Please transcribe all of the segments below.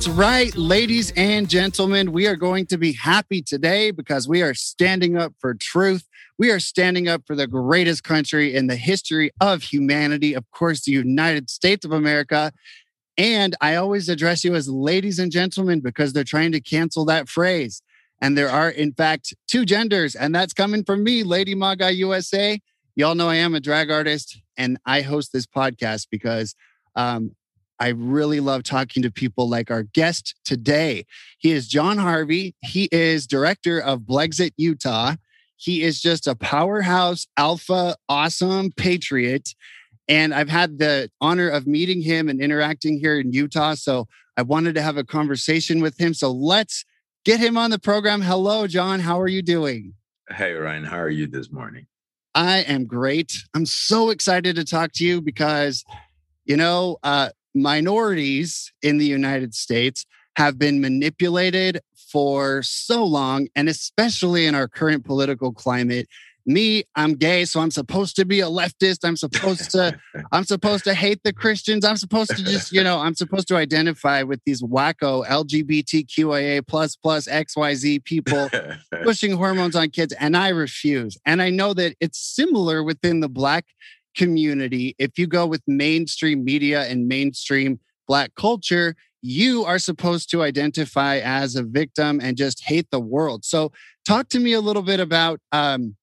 That's right, ladies and gentlemen. We are going to be happy today because we are standing up for truth. We are standing up for the greatest country in the history of humanity, of course, the United States of America. And I always address you as ladies and gentlemen because they're trying to cancel that phrase. And there are, in fact, two genders, and that's coming from me, Lady Maga USA. Y'all know I am a drag artist, and I host this podcast because um, I really love talking to people like our guest today. He is John Harvey. He is director of Blexit Utah. He is just a powerhouse, alpha, awesome patriot. And I've had the honor of meeting him and interacting here in Utah. So I wanted to have a conversation with him. So let's get him on the program. Hello, John. How are you doing? Hey, Ryan. How are you this morning? I am great. I'm so excited to talk to you because, you know, uh, minorities in the United States have been manipulated for so long, and especially in our current political climate. Me, I'm gay, so I'm supposed to be a leftist. I'm supposed to, I'm supposed to hate the Christians. I'm supposed to just, you know, I'm supposed to identify with these wacko LGBTQIA plus plus XYZ people pushing hormones on kids, and I refuse. And I know that it's similar within the black community, if you go with mainstream media and mainstream Black culture, you are supposed to identify as a victim and just hate the world. So, talk to me a little bit about, um,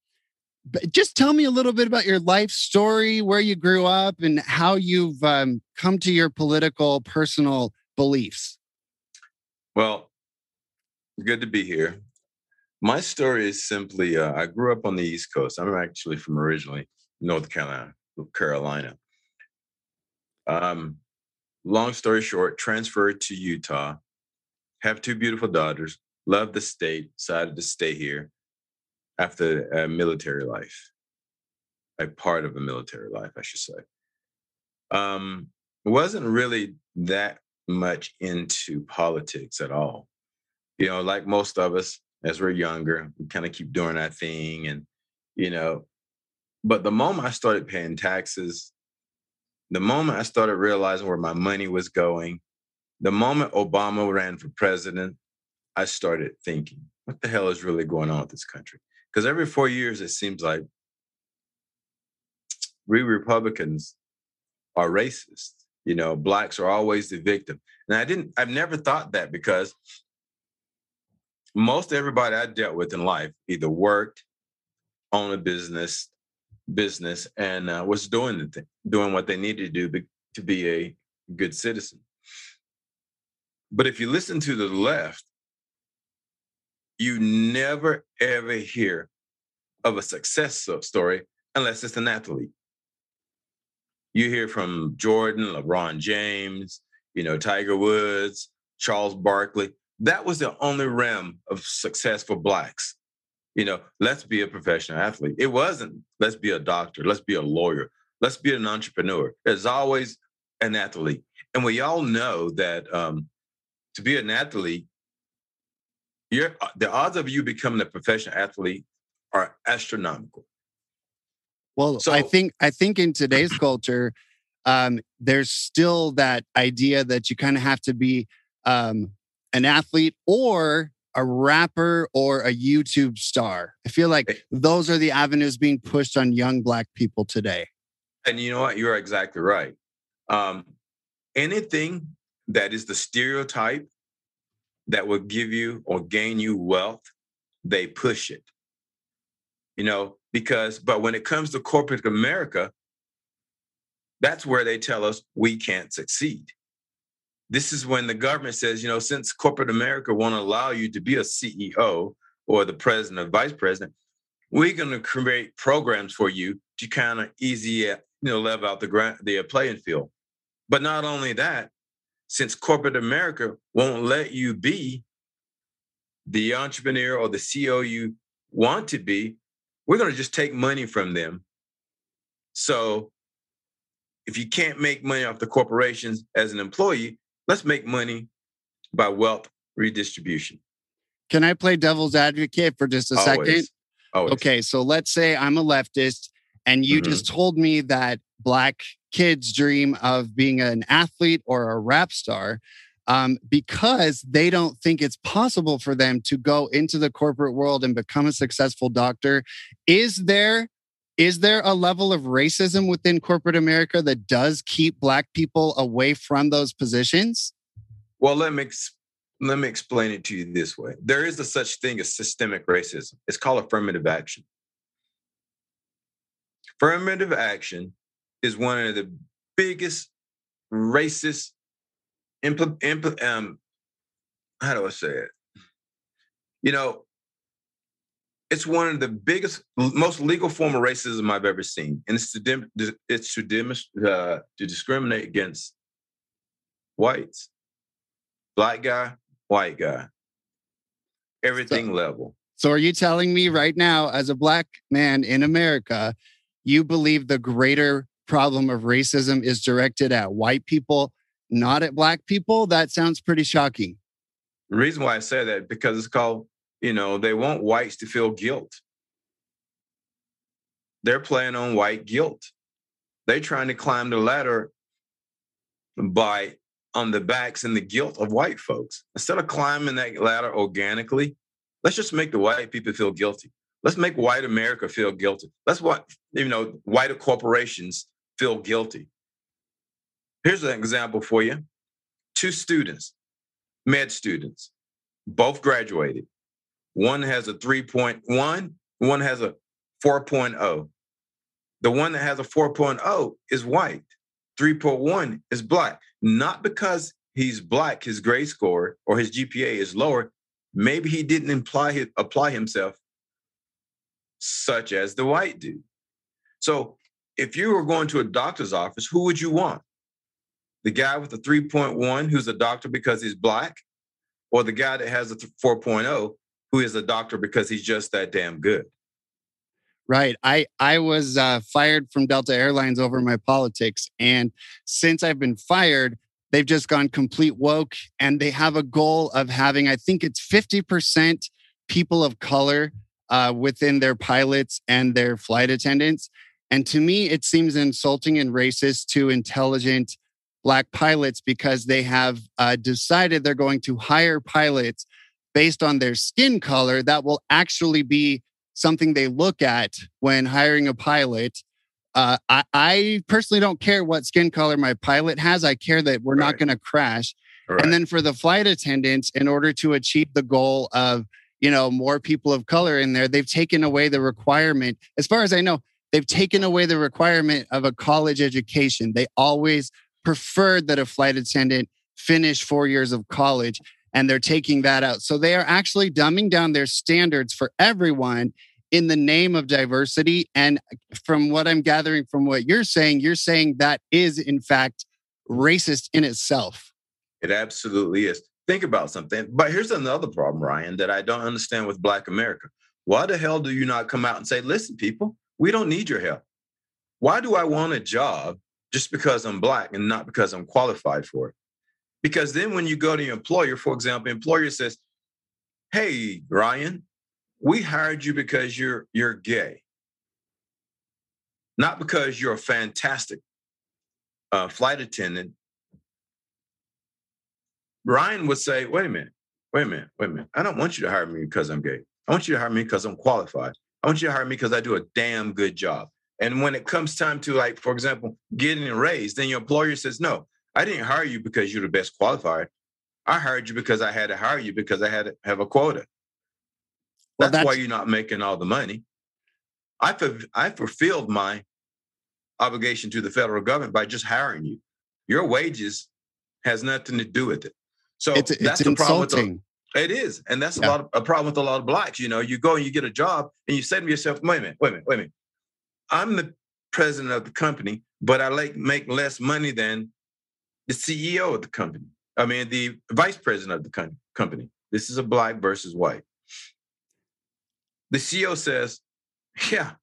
just tell me a little bit about your life story, where you grew up, and how you've um, come to your political, personal beliefs. Well, good to be here. My story is simply uh, I grew up on the East Coast. I'm actually from originally North Carolina. Carolina. Um, long story short, transferred to Utah, have two beautiful daughters, love the state, decided to stay here after a military life, a part of a military life, I should say. Um, wasn't really that much into politics at all. You know, like most of us, as we're younger, we kind of keep doing our thing and, you know, but the moment I started paying taxes, the moment I started realizing where my money was going, the moment Obama ran for president, I started thinking, what the hell is really going on with this country? Because every four years, it seems like we Republicans are racist. You know, blacks are always the victim. And I didn't, I've never thought that because most everybody I dealt with in life either worked, owned a business, business and uh, was doing the thing, doing what they needed to do to be a good citizen. But if you listen to the left, you never ever hear of a success story unless it's an athlete. You hear from Jordan, LeBron James, you know, Tiger Woods, Charles Barkley. That was the only realm of success for blacks you know, let's be a professional athlete. It wasn't, let's be a doctor, let's be a lawyer, let's be an entrepreneur. There's always an athlete. And we all know that um, to be an athlete, you're, uh, the odds of you becoming a professional athlete are astronomical. Well, so, I think I think in today's culture, um, there's still that idea that you kind of have to be um, an athlete or a rapper or a YouTube star. I feel like those are the avenues being pushed on young Black people today. And you know what? You're exactly right. Um, anything that is the stereotype that will give you or gain you wealth, they push it. You know, because, but when it comes to corporate America, that's where they tell us we can't succeed this is when the government says, you know, since corporate America won't allow you to be a CEO or the president or vice president, we're going to create programs for you to kind of easy, uh, you know, level out the grant, the uh, playing field. But not only that, since corporate America won't let you be the entrepreneur or the CEO you want to be, we're going to just take money from them. So if you can't make money off the corporations as an employee, Let's make money by wealth redistribution. Can I play devil's advocate for just a Always. second? Always. Okay, so let's say I'm a leftist and you mm-hmm. just told me that black kids dream of being an athlete or a rap star. um, because they don't think it's possible for them to go into the corporate world and become a successful doctor. Is there is there a level of racism within corporate America that does keep Black people away from those positions? Well, let me let me explain it to you this way. There is a such thing as systemic racism. It's called affirmative action. Affirmative action is one of the biggest racist impl- impl- um how do I say it? You know, it's one of the biggest, most legal form of racism I've ever seen, and it's to it's to uh, to discriminate against whites, black guy, white guy, everything so, level. So, are you telling me right now, as a black man in America, you believe the greater problem of racism is directed at white people, not at black people? That sounds pretty shocking. The reason why I say that because it's called you know, they want whites to feel guilt. They're playing on white guilt. They're trying to climb the ladder by on the backs and the guilt of white folks. Instead of climbing that ladder organically, let's just make the white people feel guilty. Let's make white America feel guilty. Let's what you know, white corporations feel guilty. Here's an example for you. Two students, med students, both graduated. One has a 3.1, one has a 4.0. The one that has a 4.0 is white. 3.1 is black. Not because he's black, his grade score or his GPA is lower. Maybe he didn't imply apply himself such as the white dude. So if you were going to a doctor's office, who would you want? The guy with the 3.1 who's a doctor because he's black, or the guy that has a 4.0 who is a doctor because he's just that damn good. Right. I I was uh, fired from Delta Airlines over my politics, and since I've been fired, they've just gone complete woke, and they have a goal of having I think it's fifty percent people of color uh, within their pilots and their flight attendants. And to me, it seems insulting and racist to intelligent Black pilots because they have uh, decided they're going to hire pilots based on their skin color, that will actually be something they look at when hiring a pilot. Uh, I, I, personally don't care what skin color my pilot has. I care that we're right. not going to crash. Right. And then for the flight attendants, in order to achieve the goal of you know more people of color in there, they've taken away the requirement. As far as I know, they've taken away the requirement of a college education. They always preferred that a flight attendant finish four years of college and they're taking that out. So they are actually dumbing down their standards for everyone in the name of diversity. And from what I'm gathering from what you're saying, you're saying that is, in fact, racist in itself. It absolutely is. Think about something. But here's another problem, Ryan, that I don't understand with Black America. Why the hell do you not come out and say, listen, people, we don't need your help? Why do I want a job just because I'm Black and not because I'm qualified for it? Because then when you go to your employer, for example, employer says, Hey, Ryan, we hired you because you're you're gay. Not because you're a fantastic uh, flight attendant. Ryan would say, wait a minute, wait a minute, wait a minute. I don't want you to hire me because I'm gay. I want you to hire me because I'm qualified. I want you to hire me because I do a damn good job. And when it comes time to, like, for example, getting a raise, then your employer says, no, I didn't hire you because you're the best qualified. I hired you because I had to hire you because I had to have a quota. Well, that's, that's why you're not making all the money. I, I fulfilled my obligation to the federal government by just hiring you. Your wages has nothing to do with it. So it's, it's that's the problem. With the, it is, and that's yeah. a lot of, a problem with a lot of blacks. You know, you go and you get a job, and you say to yourself, "Wait a minute, wait a minute, wait a minute. I'm the president of the company, but I like make less money than the CEO of the company. I mean, the vice president of the company. This is a black versus white. The CEO says, "Yeah,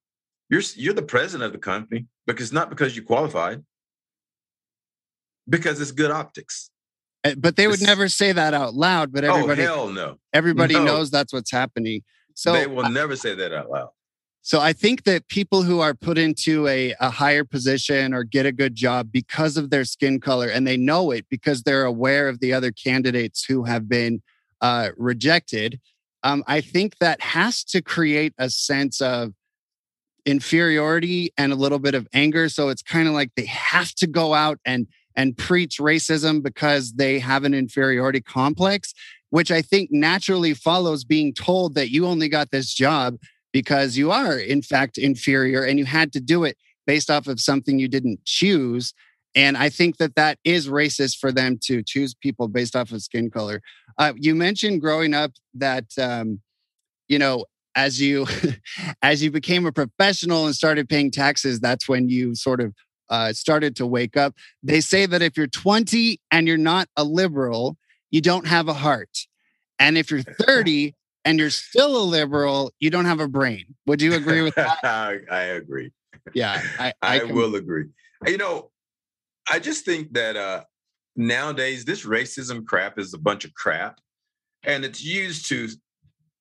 you're you're the president of the company because not because you qualified, because it's good optics." Eh, but they would it's, never say that out loud. But oh, everybody, oh hell no, everybody no. knows that's what's happening. So they will I, never say that out loud. So I think that people who are put into a, a higher position or get a good job because of their skin color, and they know it because they're aware of the other candidates who have been uh, rejected, um, I think that has to create a sense of inferiority and a little bit of anger. So it's kind of like they have to go out and and preach racism because they have an inferiority complex, which I think naturally follows being told that you only got this job because you are, in fact, inferior and you had to do it based off of something you didn't choose. And I think that that is racist for them to choose people based off of skin color. Uh, you mentioned growing up that, um, you know, as you as you became a professional and started paying taxes, that's when you sort of uh, started to wake up. They say that if you're 20 and you're not a liberal, you don't have a heart. And if you're 30 and you're still a liberal, you don't have a brain. Would you agree with that? I agree. Yeah, I, I, I will agree. You know, I just think that uh, nowadays this racism crap is a bunch of crap, and it's used to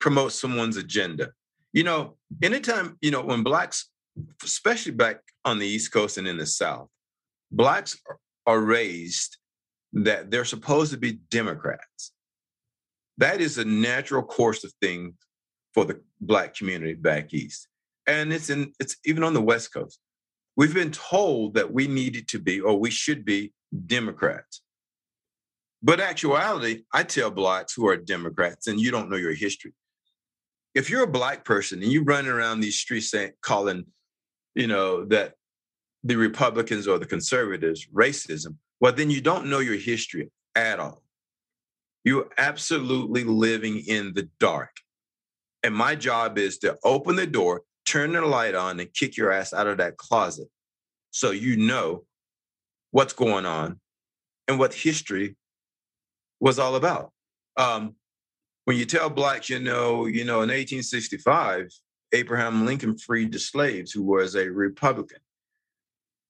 promote someone's agenda. You know, anytime you know when blacks, especially back on the East Coast and in the South, blacks are raised that they're supposed to be Democrats that is a natural course of things for the black community back east. And it's in it's even on the west coast. We've been told that we needed to be or we should be democrats. But actuality i tell blacks who are democrats and you don't know your history. If you're a black person and you're running around these streets saying calling you know that the republicans or the conservatives racism well then you don't know your history at all you're absolutely living in the dark. And my job is to open the door, turn the light on, and kick your ass out of that closet so you know what's going on and what history was all about. Um, when you tell blacks, you know, you know, in 1865, Abraham Lincoln freed the slaves who was a Republican.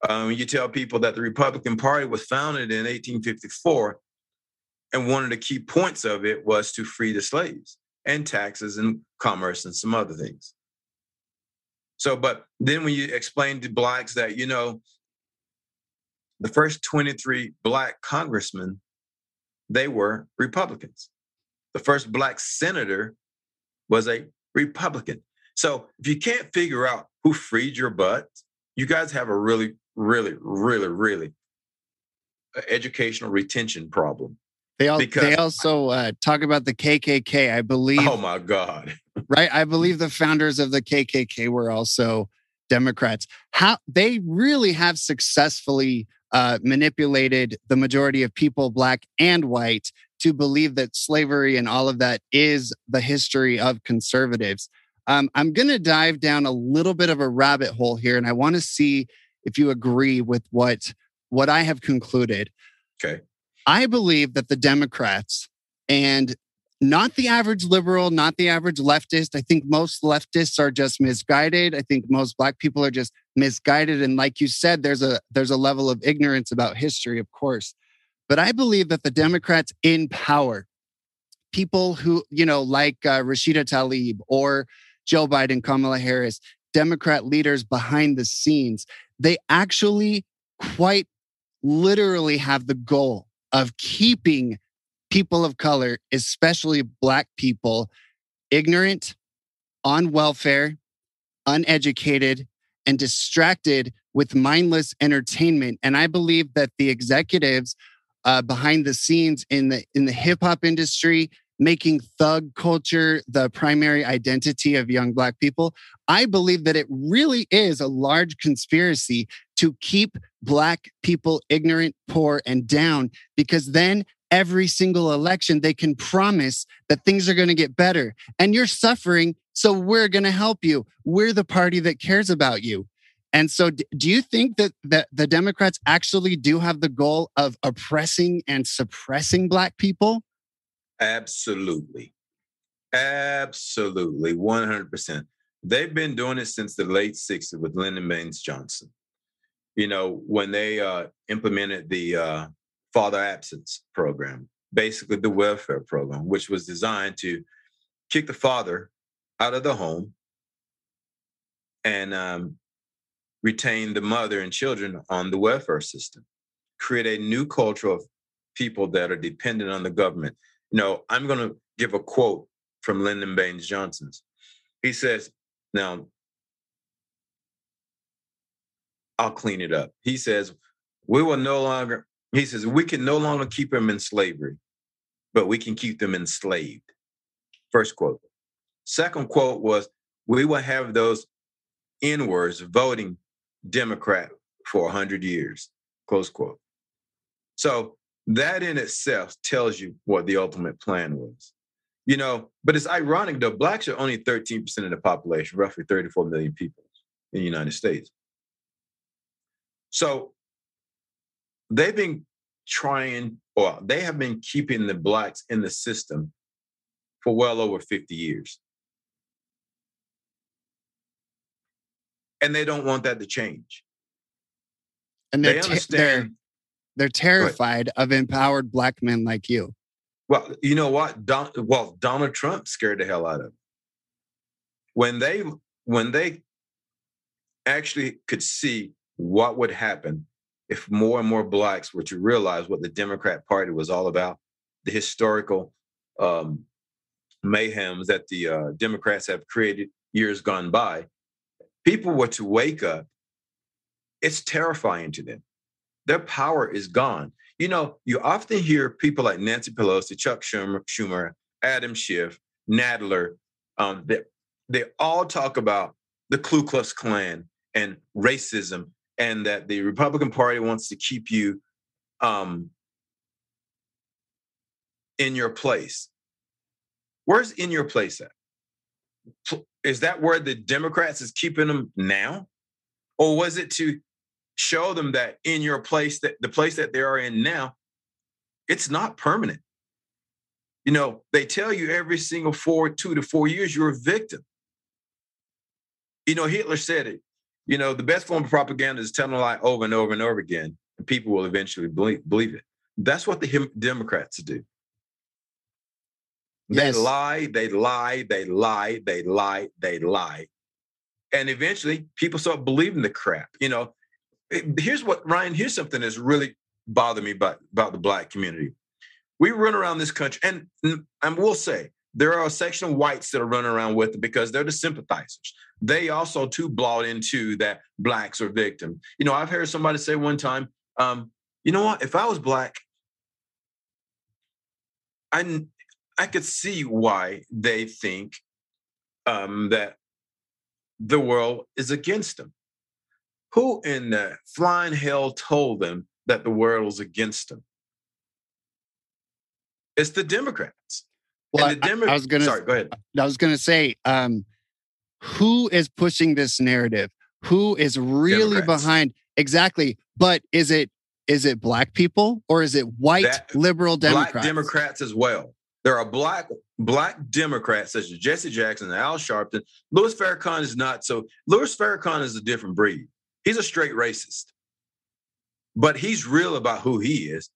Um, you tell people that the Republican Party was founded in 1854 and one of the key points of it was to free the slaves and taxes and commerce and some other things. So, but then when you explain to blacks that, you know, the first 23 black congressmen, they were Republicans. The first black senator was a Republican. So if you can't figure out who freed your butt, you guys have a really, really, really, really uh, educational retention problem. They, all, they also uh, talk about the KKK. I believe. Oh my God! right, I believe the founders of the KKK were also Democrats. How they really have successfully uh, manipulated the majority of people, black and white, to believe that slavery and all of that is the history of conservatives. Um, I'm going to dive down a little bit of a rabbit hole here, and I want to see if you agree with what what I have concluded. Okay. I believe that the Democrats and not the average liberal, not the average leftist. I think most leftists are just misguided. I think most black people are just misguided and like you said there's a there's a level of ignorance about history of course. But I believe that the Democrats in power, people who, you know, like uh, Rashida Tlaib or Joe Biden, Kamala Harris, Democrat leaders behind the scenes, they actually quite literally have the goal of keeping people of color, especially Black people, ignorant, on welfare, uneducated, and distracted with mindless entertainment. And I believe that the executives uh, behind the scenes in the in the hip hop industry, making thug culture the primary identity of young Black people, I believe that it really is a large conspiracy to keep Black people ignorant, poor, and down, because then every single election they can promise that things are going to get better. And you're suffering, so we're going to help you. We're the party that cares about you. And so, do you think that, that the Democrats actually do have the goal of oppressing and suppressing Black people? Absolutely. Absolutely. 100%. They've been doing it since the late 60s with Lyndon Baines Johnson you know, when they uh, implemented the uh, father absence program, basically the welfare program, which was designed to kick the father out of the home and um, retain the mother and children on the welfare system, create a new culture of people that are dependent on the government. You know, I'm going to give a quote from Lyndon Baines Johnson's. He says, now, I'll clean it up. He says, we will no longer, he says, we can no longer keep them in slavery, but we can keep them enslaved. First quote. Second quote was, we will have those N words voting Democrat for 100 years, close quote. So that in itself tells you what the ultimate plan was. You know, but it's ironic though, blacks are only 13% of the population, roughly 34 million people in the United States. So they've been trying, or they have been keeping the blacks in the system for well over 50 years. And they don't want that to change. And they understand. They're, terrified of empowered black men like you. Well, you know what? Don, well, Donald Trump scared the hell out of them. When they when they actually could see what would happen if more and more blacks were to realize what the Democrat Party was all about, the historical um, mayhems that the uh, Democrats have created years gone by, people were to wake up. It's terrifying to them. Their power is gone. You know, you often hear people like Nancy Pelosi, Chuck Schumer, Schumer Adam Schiff, Nadler, um, they, they all talk about the Ku Klux Klan and racism, and that the Republican Party wants to keep you um, in your place. Where's in your place at? Is that where the Democrats is keeping them now? Or was it to show them that in your place that the place that they are in now it's not permanent. You know they tell you every single four two to four years you're a victim. You know hitler said it you know the best form of propaganda is telling a lie over and over and over again and people will eventually believe, believe it. That's what the democrats do. Yes. they lie they lie they lie they lie they lie and eventually people start believing the crap you know here's what Ryan. Here's something that's really bothered me about about the black community. We run around this country, and and we'll say there are a section of whites that are running around with it because they're the sympathizers. They also too bought into that blacks are victim. You know, I've heard somebody say one time, um, you know what? If I was black, I I could see why they think um, that the world is against them. Who in the flying hell told them that the world was against them? It's the Democrats. Well, the Demo- I, I, was gonna sorry, go ahead. I was gonna say, um, who is pushing this narrative? Who is really Democrats. behind exactly? But is it is it black people or is it white that, liberal Democrats? Black Democrats as well. There are black black Democrats such as Jesse Jackson and Al Sharpton. Louis Farrakhan is not so. Louis Farrakhan is a different breed. He's a straight racist, but he's real about who he is.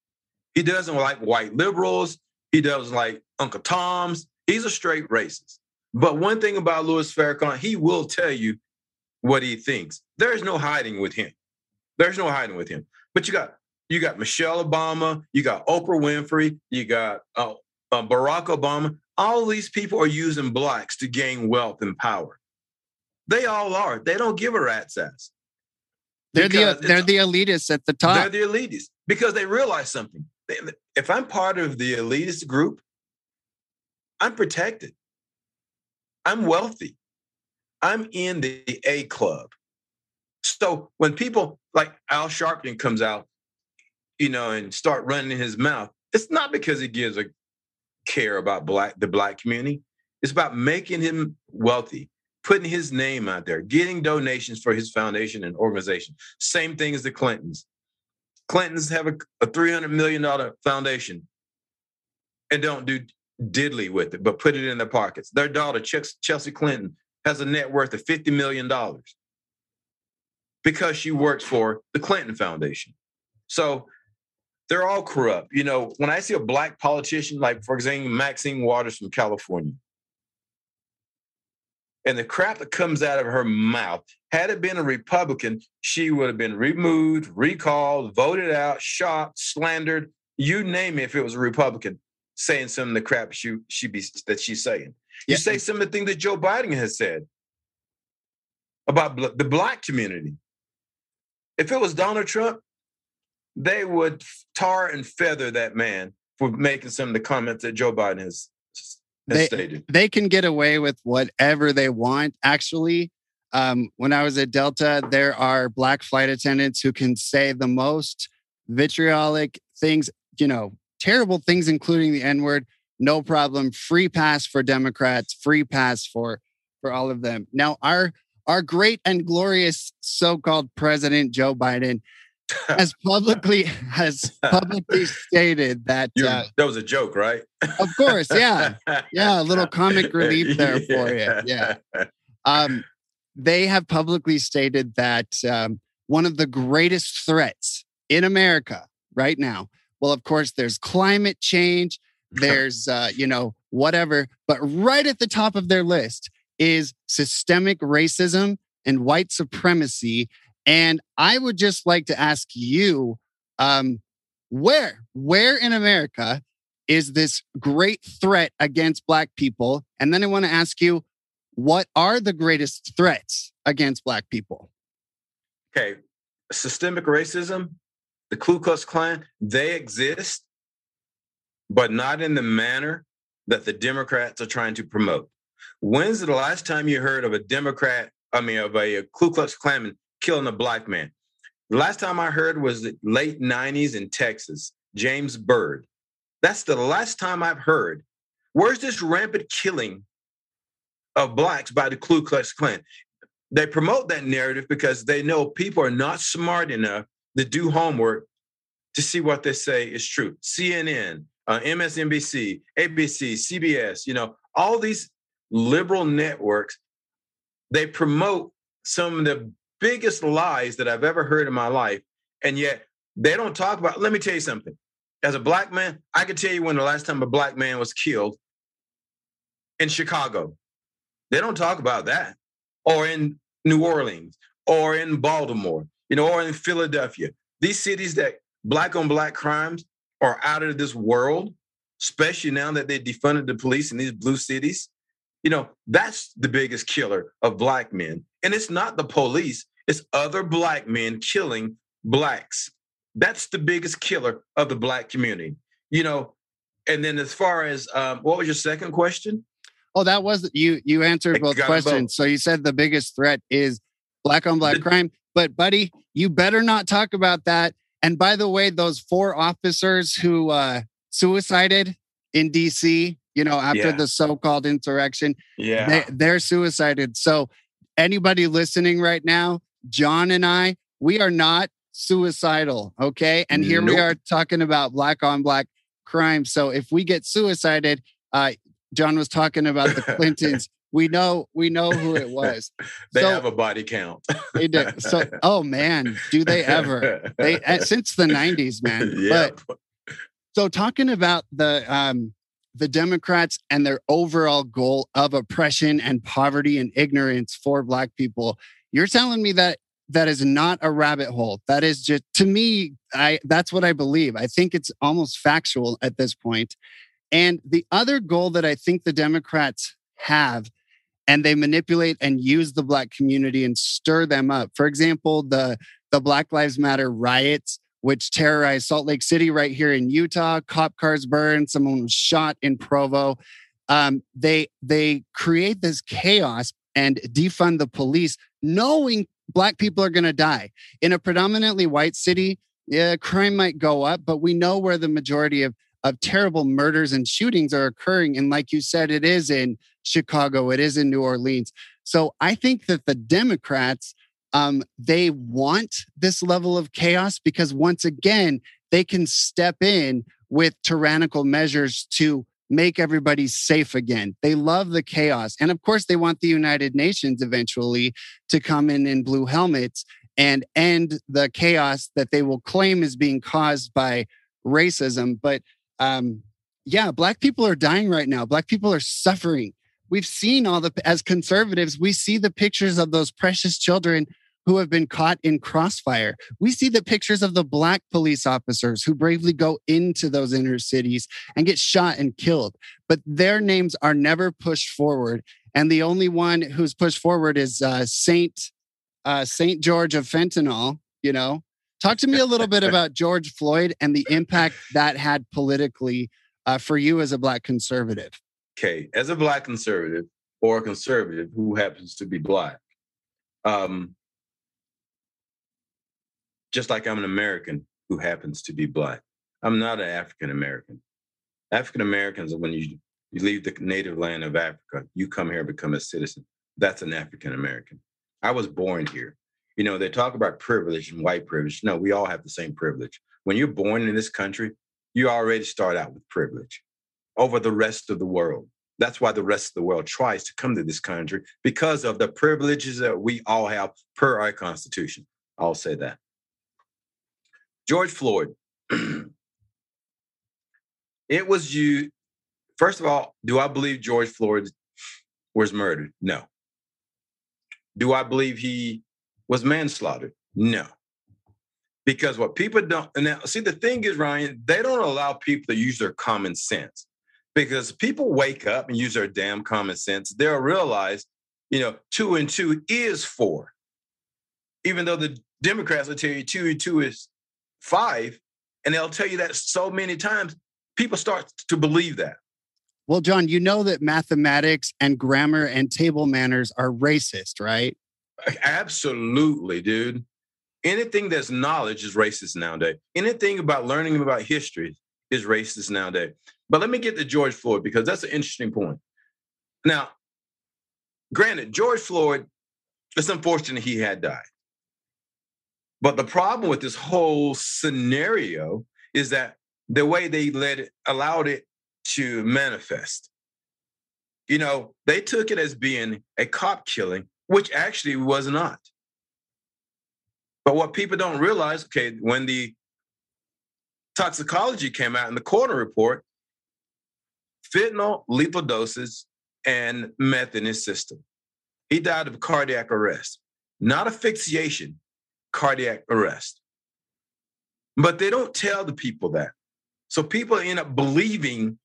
He doesn't like white liberals. He doesn't like Uncle Tom's. He's a straight racist. But one thing about Louis Farrakhan, he will tell you what he thinks. There's no hiding with him. There's no hiding with him. But you got you got Michelle Obama, you got Oprah Winfrey, you got uh, uh, Barack Obama. All these people are using blacks to gain wealth and power. They all are. They don't give a rat's ass. They're the they're the elitists at the top. They're the elitists because they realize something. If I'm part of the elitist group, I'm protected. I'm wealthy. I'm in the A club. So when people like Al Sharpton comes out, you know, and start running his mouth, it's not because he gives a care about black the black community. It's about making him wealthy putting his name out there, getting donations for his foundation and organization. Same thing as the Clintons. Clintons have a, a $300 million foundation and don't do diddly with it, but put it in their pockets. Their daughter, Chelsea Clinton, has a net worth of $50 million because she works for the Clinton Foundation. So they're all corrupt. You know, when I see a black politician, like, for example, Maxine Waters from California, and the crap that comes out of her mouth. Had it been a Republican, she would have been removed, recalled, voted out, shot, slandered, you name it. If it was a Republican saying some of the crap she she be that she's saying, you say some of the things that Joe Biden has said about bl- the black community. If it was Donald Trump, they would tar and feather that man for making some of the comments that Joe Biden has They- stated. they can get away with whatever they want. Actually, um, when I was at Delta, there are black flight attendants who can say the most vitriolic things, you know, terrible things, including the N word. No problem. Free pass for Democrats. Free pass for for all of them. Now, our our great and glorious so-called president Joe Biden has publicly has publicly stated that. Uh, that was a joke, right? of course, yeah. Yeah, a little comic relief there for you. Yeah. um, they have publicly stated that um, one of the greatest threats in America right now, well, of course, there's climate change, there's, uh, you know, whatever, but right at the top of their list is systemic racism and white supremacy. And I would just like to ask you, um, where, where in America is this great threat against Black people? And then I want to ask you, what are the greatest threats against Black people? Okay, systemic racism, the Ku Klux Klan, they exist, but not in the manner that the Democrats are trying to promote. When's the last time you heard of a Democrat, I mean, of a Ku Klux Klanman killing a black man? The last time I heard was the late 90s in Texas, James Byrd. That's the last time I've heard. Where's this rampant killing of blacks by the Ku Klux Klan? they promote that narrative because they know people are not smart enough to do homework to see what they say is true. CNN, uh, MSNBC, ABC, CBS, you know, all these liberal networks, they promote some of the biggest lies that I've ever heard in my life. And yet they don't talk about, let me tell you something. As a black man, I can tell you when the last time a black man was killed in Chicago. They don't talk about that or in New Orleans or in Baltimore, you know, or in Philadelphia. These cities that black on black crimes are out of this world, especially now that they defunded the police in these blue cities. You know, that's the biggest killer of black men. And it's not the police, it's other black men killing blacks. That's the biggest killer of the black community. You know, and then as far as um, what was your second question? Oh, that was you. You answered I both questions. both. So you said the biggest threat is black on black crime, but buddy, you better not talk about that. And by the way, those four officers who uh, suicided in DC, you know, after Yeah. the so-called insurrection, Yeah. they, they're suicided. So anybody listening right now, John and I, we are not suicidal. Okay. And here we are talking about black on black crime. So if we get suicided, uh, John was talking about the Clintons. we know we know who it was. they so have a body count. they do. So oh man, do they ever? They uh, since the 90s, man. yeah. But so talking about the um the Democrats and their overall goal of oppression and poverty and ignorance for black people, you're telling me that that is not a rabbit hole. That is just to me, I that's what I believe. I think it's almost factual at this point. And the other goal that I think the Democrats have and they manipulate and use the black community and stir them up. For example, the the Black Lives Matter riots which terrorized Salt Lake City right here in Utah. Cop cars burned. Someone was shot in Provo. Um, they they create this chaos and defund the police, knowing black people are going to die in a predominantly white city. Yeah, crime might go up, but we know where the majority of of terrible murders and shootings are occurring. And like you said, it is in Chicago, it is in New Orleans. So I think that the Democrats um, they want this level of chaos because once again, they can step in with tyrannical measures to make everybody safe again. They love the chaos. And of course, they want the United Nations eventually to come in in blue helmets and end the chaos that they will claim is being caused by racism. But um, yeah, Black people are dying right now. Black people are suffering. We've seen all the as conservatives, we see the pictures of those precious children who have been caught in crossfire. We see the pictures of the black police officers who bravely go into those inner cities and get shot and killed, but their names are never pushed forward. And the only one who's pushed forward is uh, Saint uh, Saint George of fentanyl. You know, talk to me a little bit about George Floyd and the impact that had politically uh, for you as a black conservative. Okay, as a black conservative or a conservative who happens to be black, um, just like I'm an American who happens to be black. I'm not an African American. African Americans are when you, you leave the native land of Africa, you come here and become a citizen. That's an African American. I was born here. You know, they talk about privilege and white privilege. No, we all have the same privilege. When you're born in this country, you already start out with privilege over the rest of the world. That's why the rest of the world tries to come to this country because of the privileges that we all have per our Constitution. I'll say that. George Floyd. it was you. First of all, do I believe George Floyd was murdered? No. Do I believe he was manslaughter? No. Because what people don't now see the thing is, Ryan, they don't allow people to use their common sense. Because people wake up and use their damn common sense, they'll realize, you know, two and two is four. Even though the Democrats will tell you two and two is five, and they'll tell you that so many times, people start to believe that. Well, John, you know that mathematics and grammar and table manners are racist, right? Absolutely, dude. Anything that's knowledge is racist nowadays. Anything about learning about history is racist nowadays. But let me get to George Floyd because that's an interesting point. Now, granted, George Floyd, it's unfortunate he had died. But the problem with this whole scenario is that the way they let it, allowed it to manifest. You know, they took it as being a cop killing, which actually was not. But what people don't realize, okay, when the toxicology came out in the coroner report, fentanyl, lethal doses, and meth in his system. He died of cardiac arrest, not asphyxiation, cardiac arrest. But they don't tell the people that. So people end up believing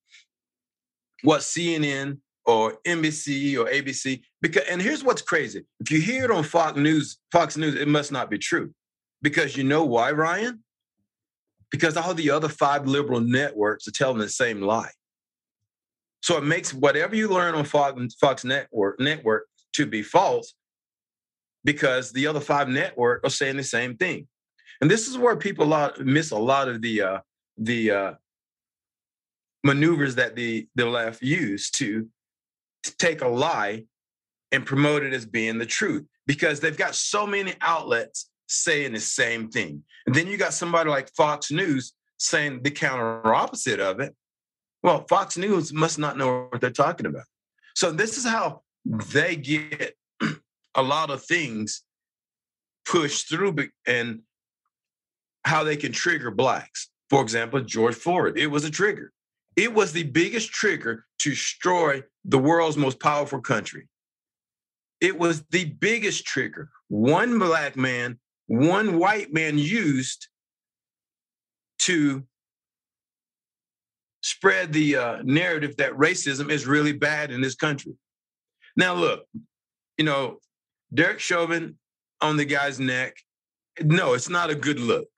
what CNN or NBC or ABC because and here's what's crazy. If you hear it on Fox News, Fox News, it must not be true. Because you know why, Ryan? Because all the other five liberal networks are telling the same lie. So it makes whatever you learn on Fox, Network network to be false because the other five network are saying the same thing. And this is where people a lot, miss a lot of the uh, the uh, maneuvers that the the left use to take a lie and promote it as being the truth because they've got so many outlets saying the same thing. And then you got somebody like Fox News saying the counter opposite of it. Well, Fox News must not know what they're talking about. So this is how they get a lot of things pushed through and how they can trigger blacks. For example, George Floyd, it was a trigger. It was the biggest trigger to destroy the world's most powerful country. It was the biggest trigger. One black man, one white man used to spread the uh, narrative that racism is really bad in this country. Now, look, you know, Derek Chauvin on the guy's neck. No, it's not a good look.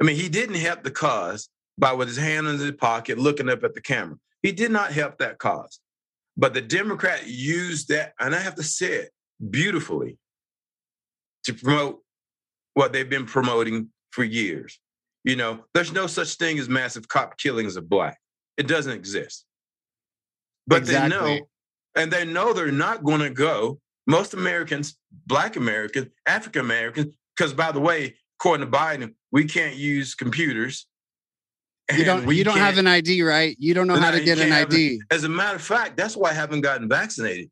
I mean, he didn't help the cause by with his hand in his pocket looking up at the camera. He did not help that cause. But the Democrat used that, and I have to say it beautifully, to promote what they've been promoting for years. You know, there's no such thing as massive cop killings of black. It doesn't exist. But exactly. they know, and they know they're not going to go most Americans, Black Americans, African Americans, because by the way, according to Biden, we can't use computers. You don't. You don't have an ID, right? You don't know how to get an ID. As a matter of fact, that's why I haven't gotten vaccinated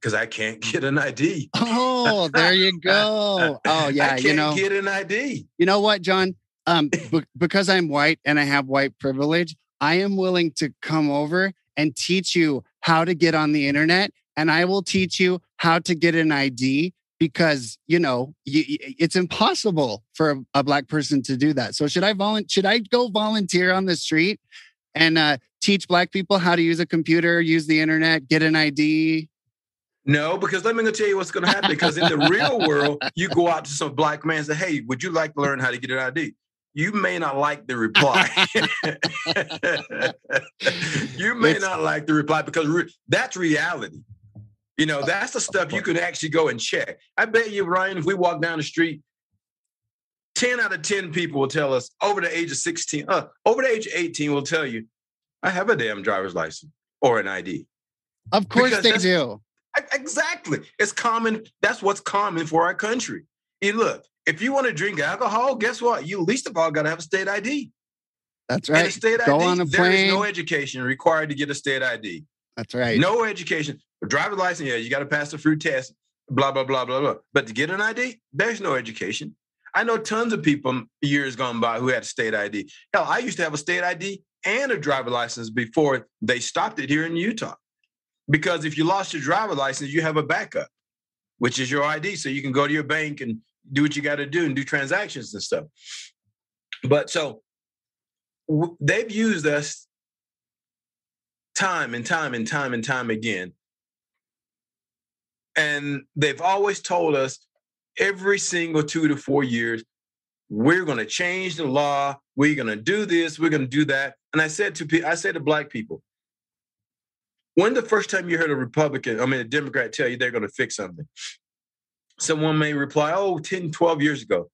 because I can't get an ID. Oh, there you go. Oh, yeah. I can't you know, get an ID. You know what, John? Um, b- because I'm white and I have white privilege, I am willing to come over and teach you how to get on the internet and I will teach you how to get an ID because you know you, it's impossible for a, a, black person to do that. So should I volunteer? Should I go volunteer on the street and uh, teach black people how to use a computer, use the internet, get an ID? No, because let me tell you what's going to happen. Because in the real world, you go out to some black man and say, "Hey, would you like to learn how to get an ID?" You may not like the reply. you may it's, not like the reply because re- that's reality. You know, that's the stuff you can actually go and check. I bet you, Ryan, if we walk down the street, 10 out of 10 people will tell us over the age of 16, uh, over the age of 18 will tell you, I have a damn driver's license or an ID. Of course because they do. Exactly. It's common. That's what's common for our country. And look, if you want to drink alcohol, guess what? You least of all got to have a state ID. That's right. And a state Go ID, on a plane. is no education required to get a state ID. That's right. No education. A driver's license, yeah, you got to pass the fruit test, blah, blah, blah, blah, blah. But to get an ID, there's no education. I know tons of people years gone by who had a state ID. Hell, I used to have a state ID and a driver license before they stopped it here in Utah. Because if you lost your driver license, you have a backup, which is your ID. So you can go to your bank and do what you got to do and do transactions and stuff. But so w- they've used us time and time and time and time again and they've always told us every single two to four years, we're going to change the law. We're going to do this. We're going to do that. And I said to I said to black people, when the first time you heard a Republican, I mean a Democrat tell you they're going to fix something, someone may reply, oh, 10, 12 years ago.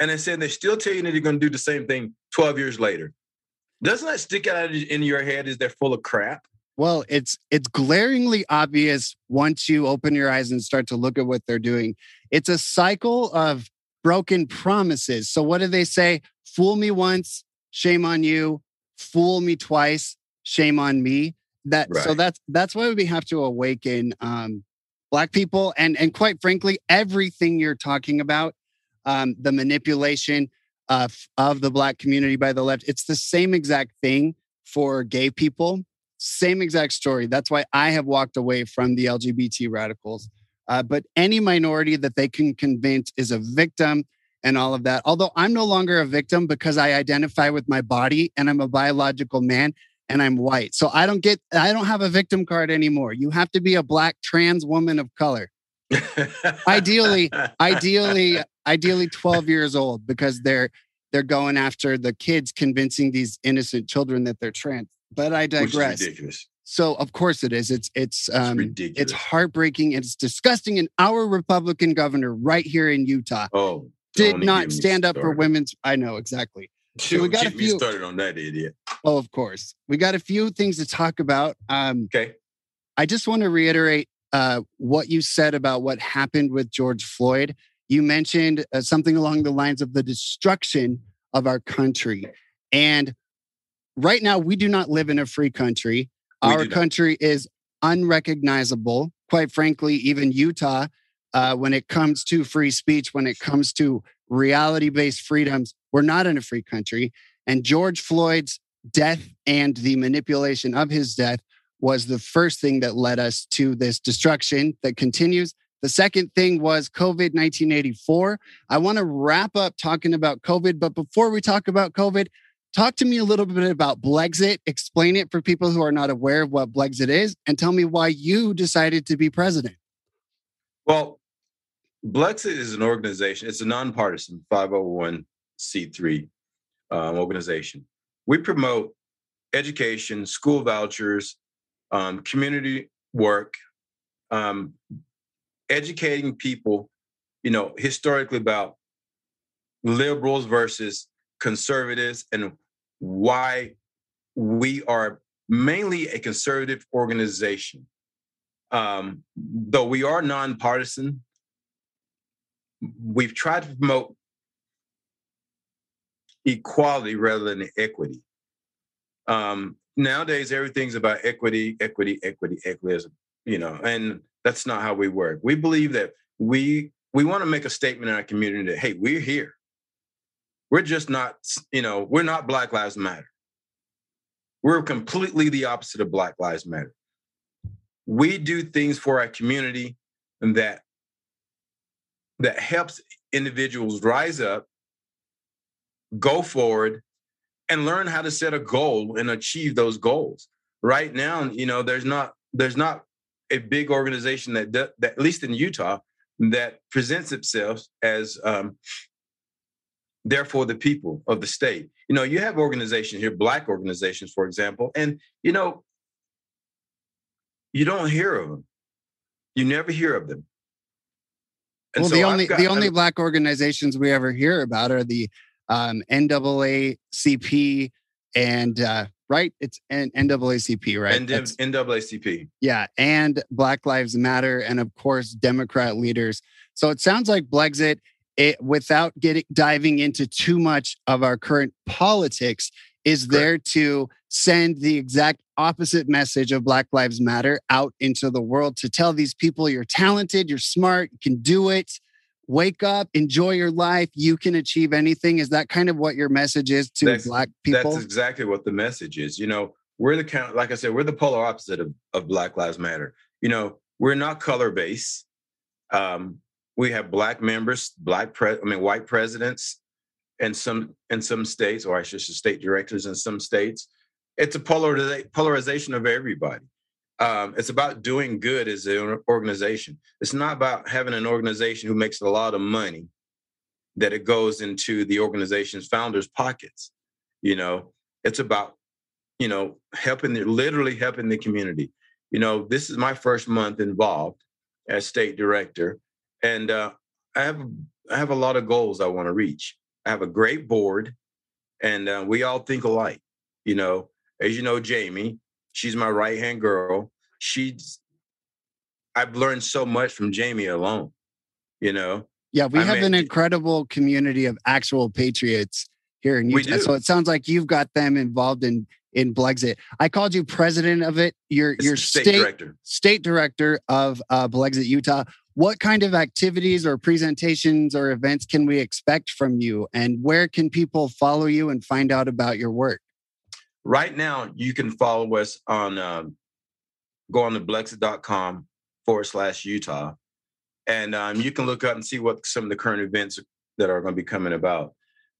And I said they're still telling you that they're going to do the same thing 12 years later. Doesn't that stick out in your head Is they're full of crap? Well, it's it's glaringly obvious once you open your eyes and start to look at what they're doing. It's a cycle of broken promises. So what do they say? Fool me once, shame on you. Fool me twice, shame on me. That right. so that's that's why we have to awaken um, black people and and quite frankly, everything you're talking about, um, the manipulation of of the black community by the left. It's the same exact thing for gay people same exact story. That's why I have walked away from the LGBT radicals. Uh, but any minority that they can convince is a victim and all of that. Although I'm no longer a victim because I identify with my body and I'm a biological man and I'm white. So I don't get, I don't have a victim card anymore. You have to be a black trans woman of color. ideally, ideally, ideally 12 years old because they're, they're going after the kids convincing these innocent children that they're trans but I digress. ridiculous. So of course it is. It's it's um it's, it's heartbreaking and it's disgusting. And our Republican governor right here in Utah oh, did not stand up for women's. I know exactly. So we got a few started on that idiot. Oh, of course. We got a few things to talk about. Um, okay. I just want to reiterate uh, what you said about what happened with George Floyd. You mentioned uh, something along the lines of the destruction of our country. And right now we do not live in a free country. We Our country is unrecognizable. Quite frankly, even Utah, uh, when it comes to free speech, when it comes to reality based freedoms, we're not in a free country. And George Floyd's death and the manipulation of his death was the first thing that led us to this destruction that continues. The second thing was COVID 1984. I want to wrap up talking about COVID, but before we talk about COVID, Talk to me a little bit about Blexit. Explain it for people who are not aware of what Blexit is, and tell me why you decided to be president. Well, Blexit is an organization. It's a nonpartisan 501c3 um, organization. We promote education, school vouchers, um, community work, um, educating people, you know, historically about liberals versus conservatives and why we are mainly a conservative organization. Um, though we are nonpartisan, we've tried to promote equality rather than equity. Um, nowadays, everything's about equity, equity, equity, equity. You know, and that's not how we work. We believe that we we want to make a statement in our community that hey, we're here. We're just not, you know, we're not Black Lives Matter. We're completely the opposite of Black Lives Matter. we do things for our community that that helps individuals rise up, go forward, and learn how to set a goal and achieve those goals. Right now, you know, there's not there's not a big organization that, that at least in Utah that presents itself as um, there for the people of the state. You know, you have organizations here, black organizations, for example, and you know, you don't hear of them. You never hear of them. And well, so the only got, the only black organizations we ever hear about are the um, NAACP and uh, right? It's N- NAACP, right? NAACP. Yeah, and Black Lives Matter, and of course Democrat leaders. So it sounds like Blexit, it, without getting diving into too much of our current politics, is there to send the exact opposite message of Black Lives Matter out into the world to tell these people you're talented, you're smart, you can do it. Wake up, enjoy your life. You can achieve anything. Is that kind of what your message is to that's, Black people? That's exactly what the message is. You know, we're the kind, like I said, we're the polar opposite of, of Black Lives Matter. You know, we're not color based. Um, we have black members, black pre- I mean white presidents, in some in some states, or I should say state directors in some states. It's a polariza- polarization of everybody. Um, it's about doing good as an organization. It's not about having an organization who makes a lot of money that it goes into the organization's founders' pockets. You know, it's about you know helping the literally helping the community. You know, this is my first month involved as state director, and uh, I have I have a lot of goals I want to reach. I have a great board, and uh, we all think alike. You know, as you know, Jamie, she's my right hand girl. She's I've learned so much from Jamie alone. You know. Yeah, we I have mean, an incredible community of actual patriots here in Utah. So it sounds like you've got them involved in in Blexit. I called you president of it. You're it's your state, state, director, state director of uh, Blexit Utah what kind of activities or presentations or events can we expect from you and where can people follow you and find out about your work right now you can follow us on um, go on to blexit.com forward slash utah. And um, you can look up and see what some of the current events that are going to be coming about.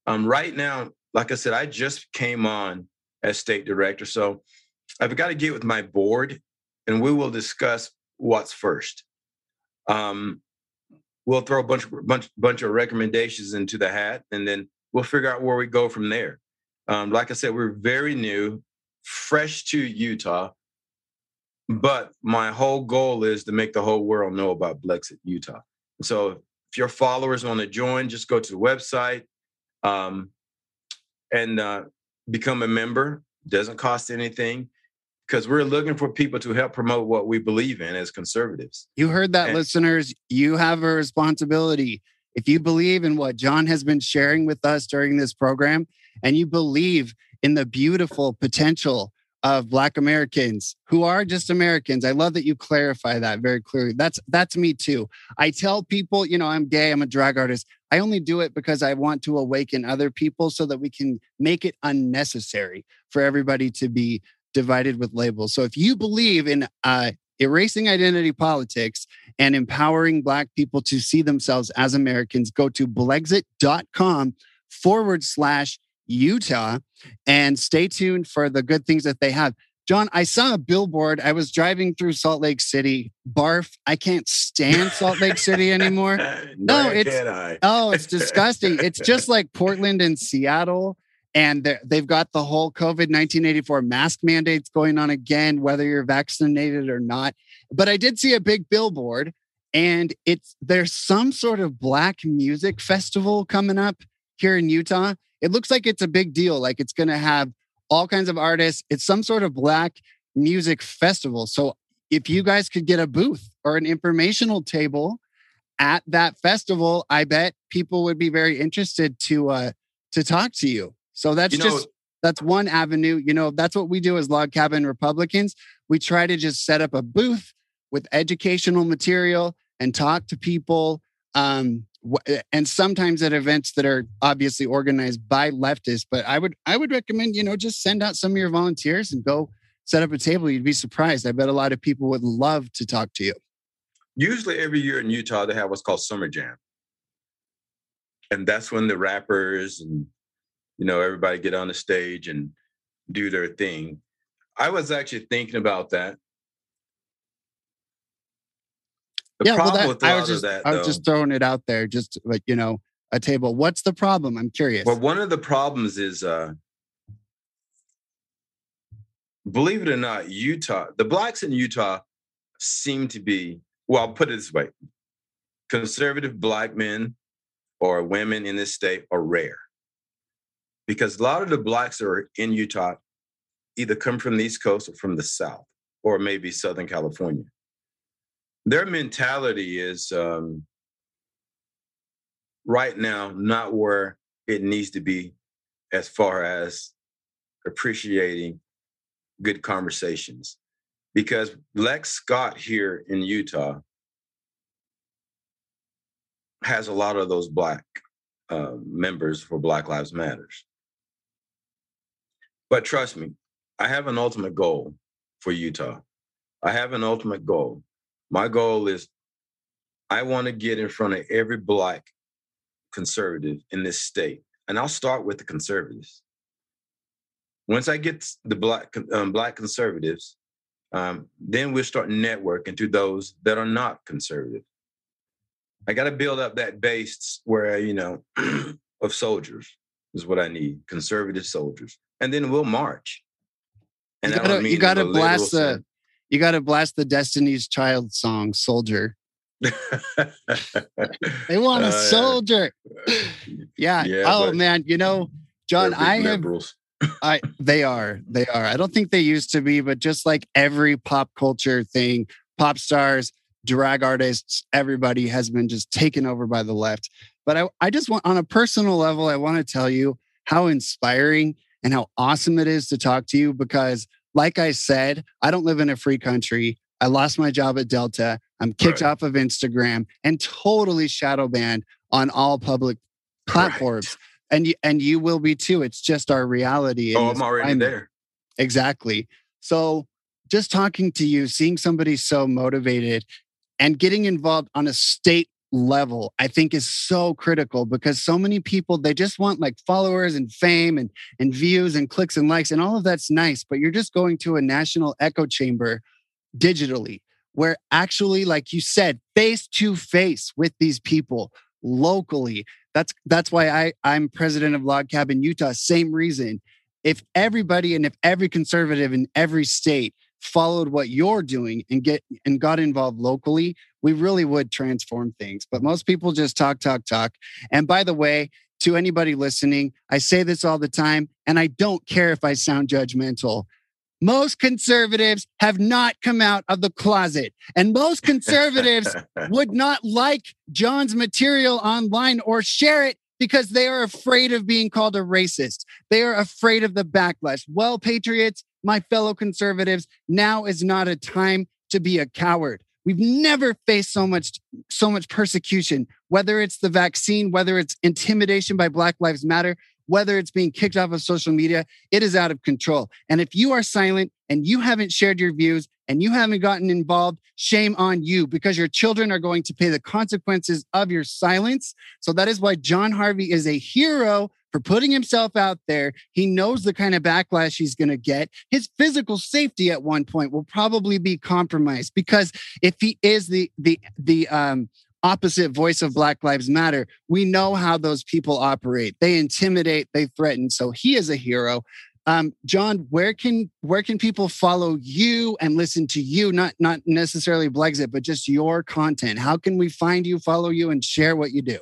Um, right now like i said i just came on as state director so i've got to get with my board and we will discuss what's first. Um, we'll throw a bunch bunch bunch of recommendations into the hat, and then we'll figure out where we go from there. Um, like I said, we're very new, fresh to Utah, but my whole goal is to make the whole world know about Blexit Utah. So if your followers want to join, just go to the website um, and uh, become a member. Doesn't cost anything because we're looking for people to help promote what we believe in as conservatives. You heard that, and, listeners. You have a responsibility. If you believe in what John has been sharing with us during this program, and you believe in the beautiful potential of Black Americans who are just Americans, I love that you clarify that very clearly. That's that's me too. I tell people, you know, I'm gay, I'm a drag artist. I only do it because I want to awaken other people so that we can make it unnecessary for everybody to be divided with labels. So if you believe in uh, erasing identity politics and empowering Black people to see themselves as Americans, go to blexit.com forward slash Utah and stay tuned for the good things that they have. John, I saw a billboard. I was driving through Salt Lake City. Barf. I can't stand Salt Lake City anymore. no, it's oh, it's disgusting. It's just like Portland and Seattle and they've got the whole COVID 1984 mask mandates going on again, whether you're vaccinated or not. But I did see a big billboard, and it's there's some sort of black music festival coming up here in Utah. It looks like it's a big deal, like it's going to have all kinds of artists. It's some sort of black music festival. So if you guys could get a booth or an informational table at that festival, I bet people would be very interested to uh, to talk to you. So that's you just that's one avenue. You know, that's what we do as log cabin Republicans. We try to just set up a booth with educational material and talk to people. Um, Eh, and sometimes at events that are obviously organized by leftists. But I would I would recommend you know just send out some of your volunteers and go set up a table, you'd be surprised. I bet a lot of people would love to talk to you. Usually, every year in Utah, they have what's called Summer Jam. And that's when the rappers and, you know, everybody get on the stage and do their thing. I was actually thinking about that. The yeah, problem well, that, with a lot just, of that, I was though, just throwing it out there, just like you know, a table. What's the problem? I'm curious. Well, one of the problems is, uh, believe it or not, Utah, the blacks in Utah seem to be. Well, I'll put it this way: conservative black men or women in this state are rare, because a lot of the blacks that are in Utah either come from the East Coast or from the South, or maybe Southern California. Their mentality is um, right now not where it needs to be as far as appreciating good conversations. Because Lex Scott here in Utah has a lot of those black uh, members for Black Lives Matters. But trust me, I have an ultimate goal for Utah. I have an ultimate goal. My goal is I want to get in front of every black conservative in this state, and I'll start with the conservatives. Once I get the black um, black conservatives, um, then we'll start networking to those that are not conservative. I got to build up that base where you know of soldiers is what I need, conservative soldiers, and then we'll march. And you gotta, you gotta blast the you gotta blast the Destiny's Child song, Soldier. they want a uh, soldier. yeah. yeah. Oh man, you know, John, I have I they are. They are. I don't think they used to be, but just like every pop culture thing, pop stars, drag artists, everybody has been just taken over by the left. But I, I just want on a personal level, I want to tell you how inspiring and how awesome it is to talk to you because, like I said, I don't live in a free country. I lost my job at Delta. I'm kicked right. off of Instagram and totally shadow banned on all public platforms. Right. And you, and you will be too. It's just our reality. Oh, I'm already climate. there. Exactly. So just talking to you, seeing somebody so motivated and getting involved on a state level i think is so critical because so many people they just want like followers and fame and and views and clicks and likes and all of that's nice but you're just going to a national echo chamber digitally where actually like you said face to face with these people locally. That's that's why i i'm president of log cabin utah same reason. If everybody and if every conservative in every state followed what you're doing and get and got involved locally, we really would transform things. But most people just talk, talk, talk. And by the way, to anybody listening, I say this all the time, and I don't care if I sound judgmental. Most conservatives have not come out of the closet, and most conservatives would not like John's material online or share it because they are afraid of being called a racist. They are afraid of the backlash. Well, patriots, my fellow conservatives, now is not a time to be a coward. We've never faced so much so much persecution, whether it's the vaccine, whether it's intimidation by Black Lives Matter, whether it's being kicked off of social media, it is out of control. And if you are silent and you haven't shared your views and you haven't gotten involved, shame on you because your children are going to pay the consequences of your silence. So that is why John Harvey is a hero for putting himself out there. He knows the kind of backlash he's going to get. His physical safety at one point will probably be compromised because if he is the the the um opposite voice of Black Lives Matter. We know how those people operate. They intimidate, they threaten. So he is a hero. Um, John, where can where can people follow you and listen to you? Not not necessarily Blexit, but just your content. How can we find you, follow you, and share what you do?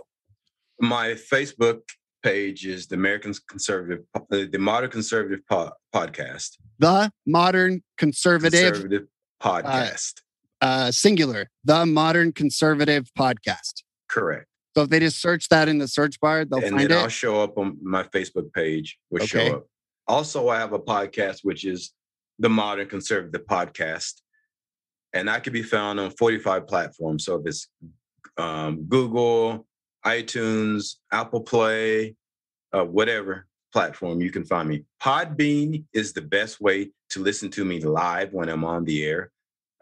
My Facebook page is the American Conservative, the Modern Conservative po- Podcast. The Modern Conservative, Conservative Podcast. Uh, uh, singular, the Modern Conservative Podcast. Correct. So if they just search that in the search bar, they'll and find then it. I'll show up on my Facebook page. Will okay. show up. Also, I have a podcast which is the Modern Conservative Podcast, and I can be found on 45 platforms. So if it's um, Google, iTunes, Apple Play, uh, whatever platform you can find me. Podbean is the best way to listen to me live when I'm on the air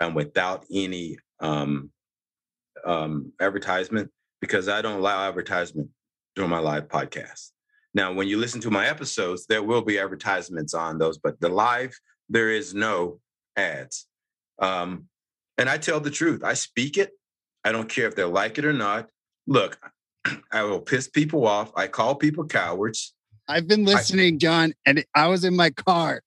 and without any um, um, advertisement because I don't allow advertisement during my live podcast. Now, when you listen to my episodes, there will be advertisements on those, but the live, there is no ads. Um, and I tell the truth. I speak it. I don't care if they like it or not. Look, I will piss people off. I call people cowards. I've been listening, John, and I was in my car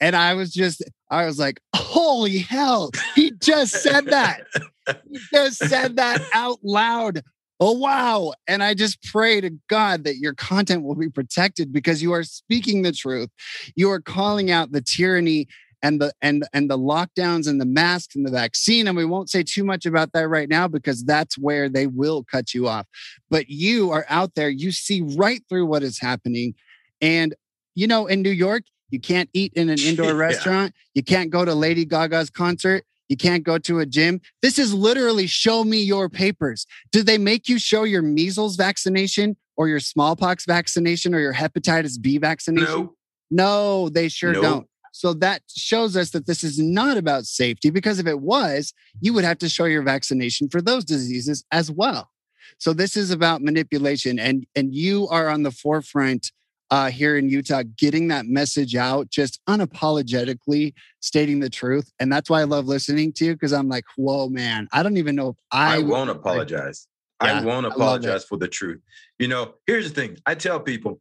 and I was just, I was like, holy hell, he just said that. he just said that out loud. Oh, wow. And I just pray to God that your content will be protected because you are speaking the truth. You are calling out the tyranny and the and and the lockdowns and the masks and the vaccine and we won't say too much about that right now because that's where they will cut you off but you are out there you see right through what is happening and you know in New York you can't eat in an indoor yeah. restaurant you can't go to Lady Gaga's concert you can't go to a gym. This is literally show me your papers. Do they make you show your measles vaccination or your smallpox vaccination or your hepatitis B vaccination? No, no they sure don't. So that shows us that this is not about safety because if it was, you would have to show your vaccination for those diseases as well. So this is about manipulation and and you are on the forefront uh, here in Utah getting that message out just unapologetically stating the truth and that's why I love listening to you because I'm like whoa man I don't even know if I I won't apologize. Yeah, I won't apologize I for the truth. You know, here's the thing. I tell people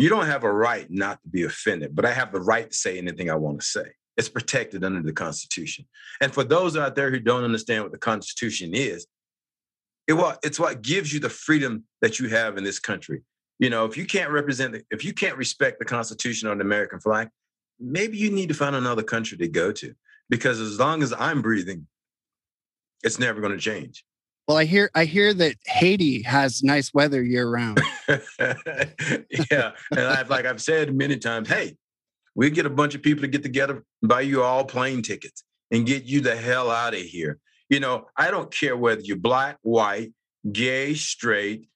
you don't have a right not to be offended, but I have the right to say anything I want to say. It's protected under the Constitution. And for those out there who don't understand what the Constitution is, it, well, it's what gives you the freedom that you have in this country. You know, if you can't represent, the, if you can't respect the Constitution or the American flag, maybe you need to find another country to go to. Because as long as I'm breathing, it's never going to change. Well, I hear I hear that Haiti has nice weather year round. yeah, and I've like I've said many times, hey, we get a bunch of people to get together, buy you all plane tickets, and get you the hell out of here. You know, I don't care whether you're black, white, gay, straight,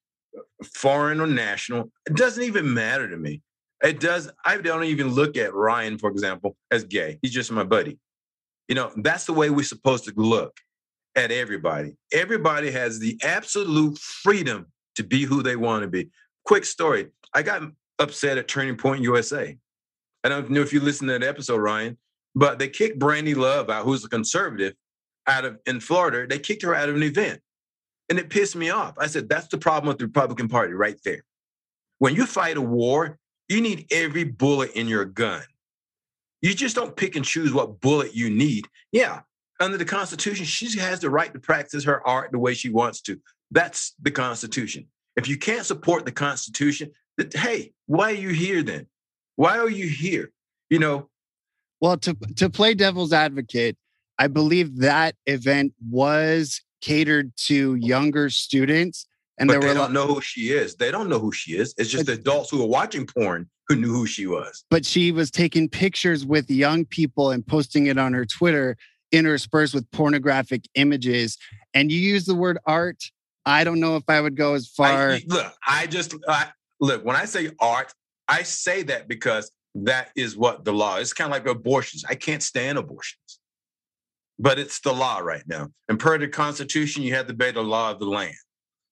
foreign or national. It doesn't even matter to me. It does. I don't even look at Ryan, for example, as gay. He's just my buddy. You know, that's the way we're supposed to look at everybody. Everybody has the absolute freedom to be who they want to be. Quick story I got upset at Turning Point USA. I don't know if you listened to that episode, Ryan, but they kicked Brandy Love out, who's a conservative, out of in Florida. They kicked her out of an event. And it pissed me off. I said, that's the problem with the Republican Party right there. When you fight a war, you need every bullet in your gun. You just don't pick and choose what bullet you need. Yeah, under the Constitution, she has the right to practice her art the way she wants to. That's the Constitution. If you can't support the Constitution, then, hey, why are you here then? Why are you here? You know. Well, to to play devil's advocate, I believe that event was catered to younger students. And but they don't know who she is. They don't know who she is. It's just adults who are watching porn who knew who she was. But she was taking pictures with young people and posting it on her Twitter interspersed with pornographic images. And you use the word art. I don't know if I would go as far. I, look, I just I, look when I say art, I say that because that is what the law. It's kind of like abortions. I can't stand abortions, but it's the law right now. And per the Constitution, you have to obey the law of the land.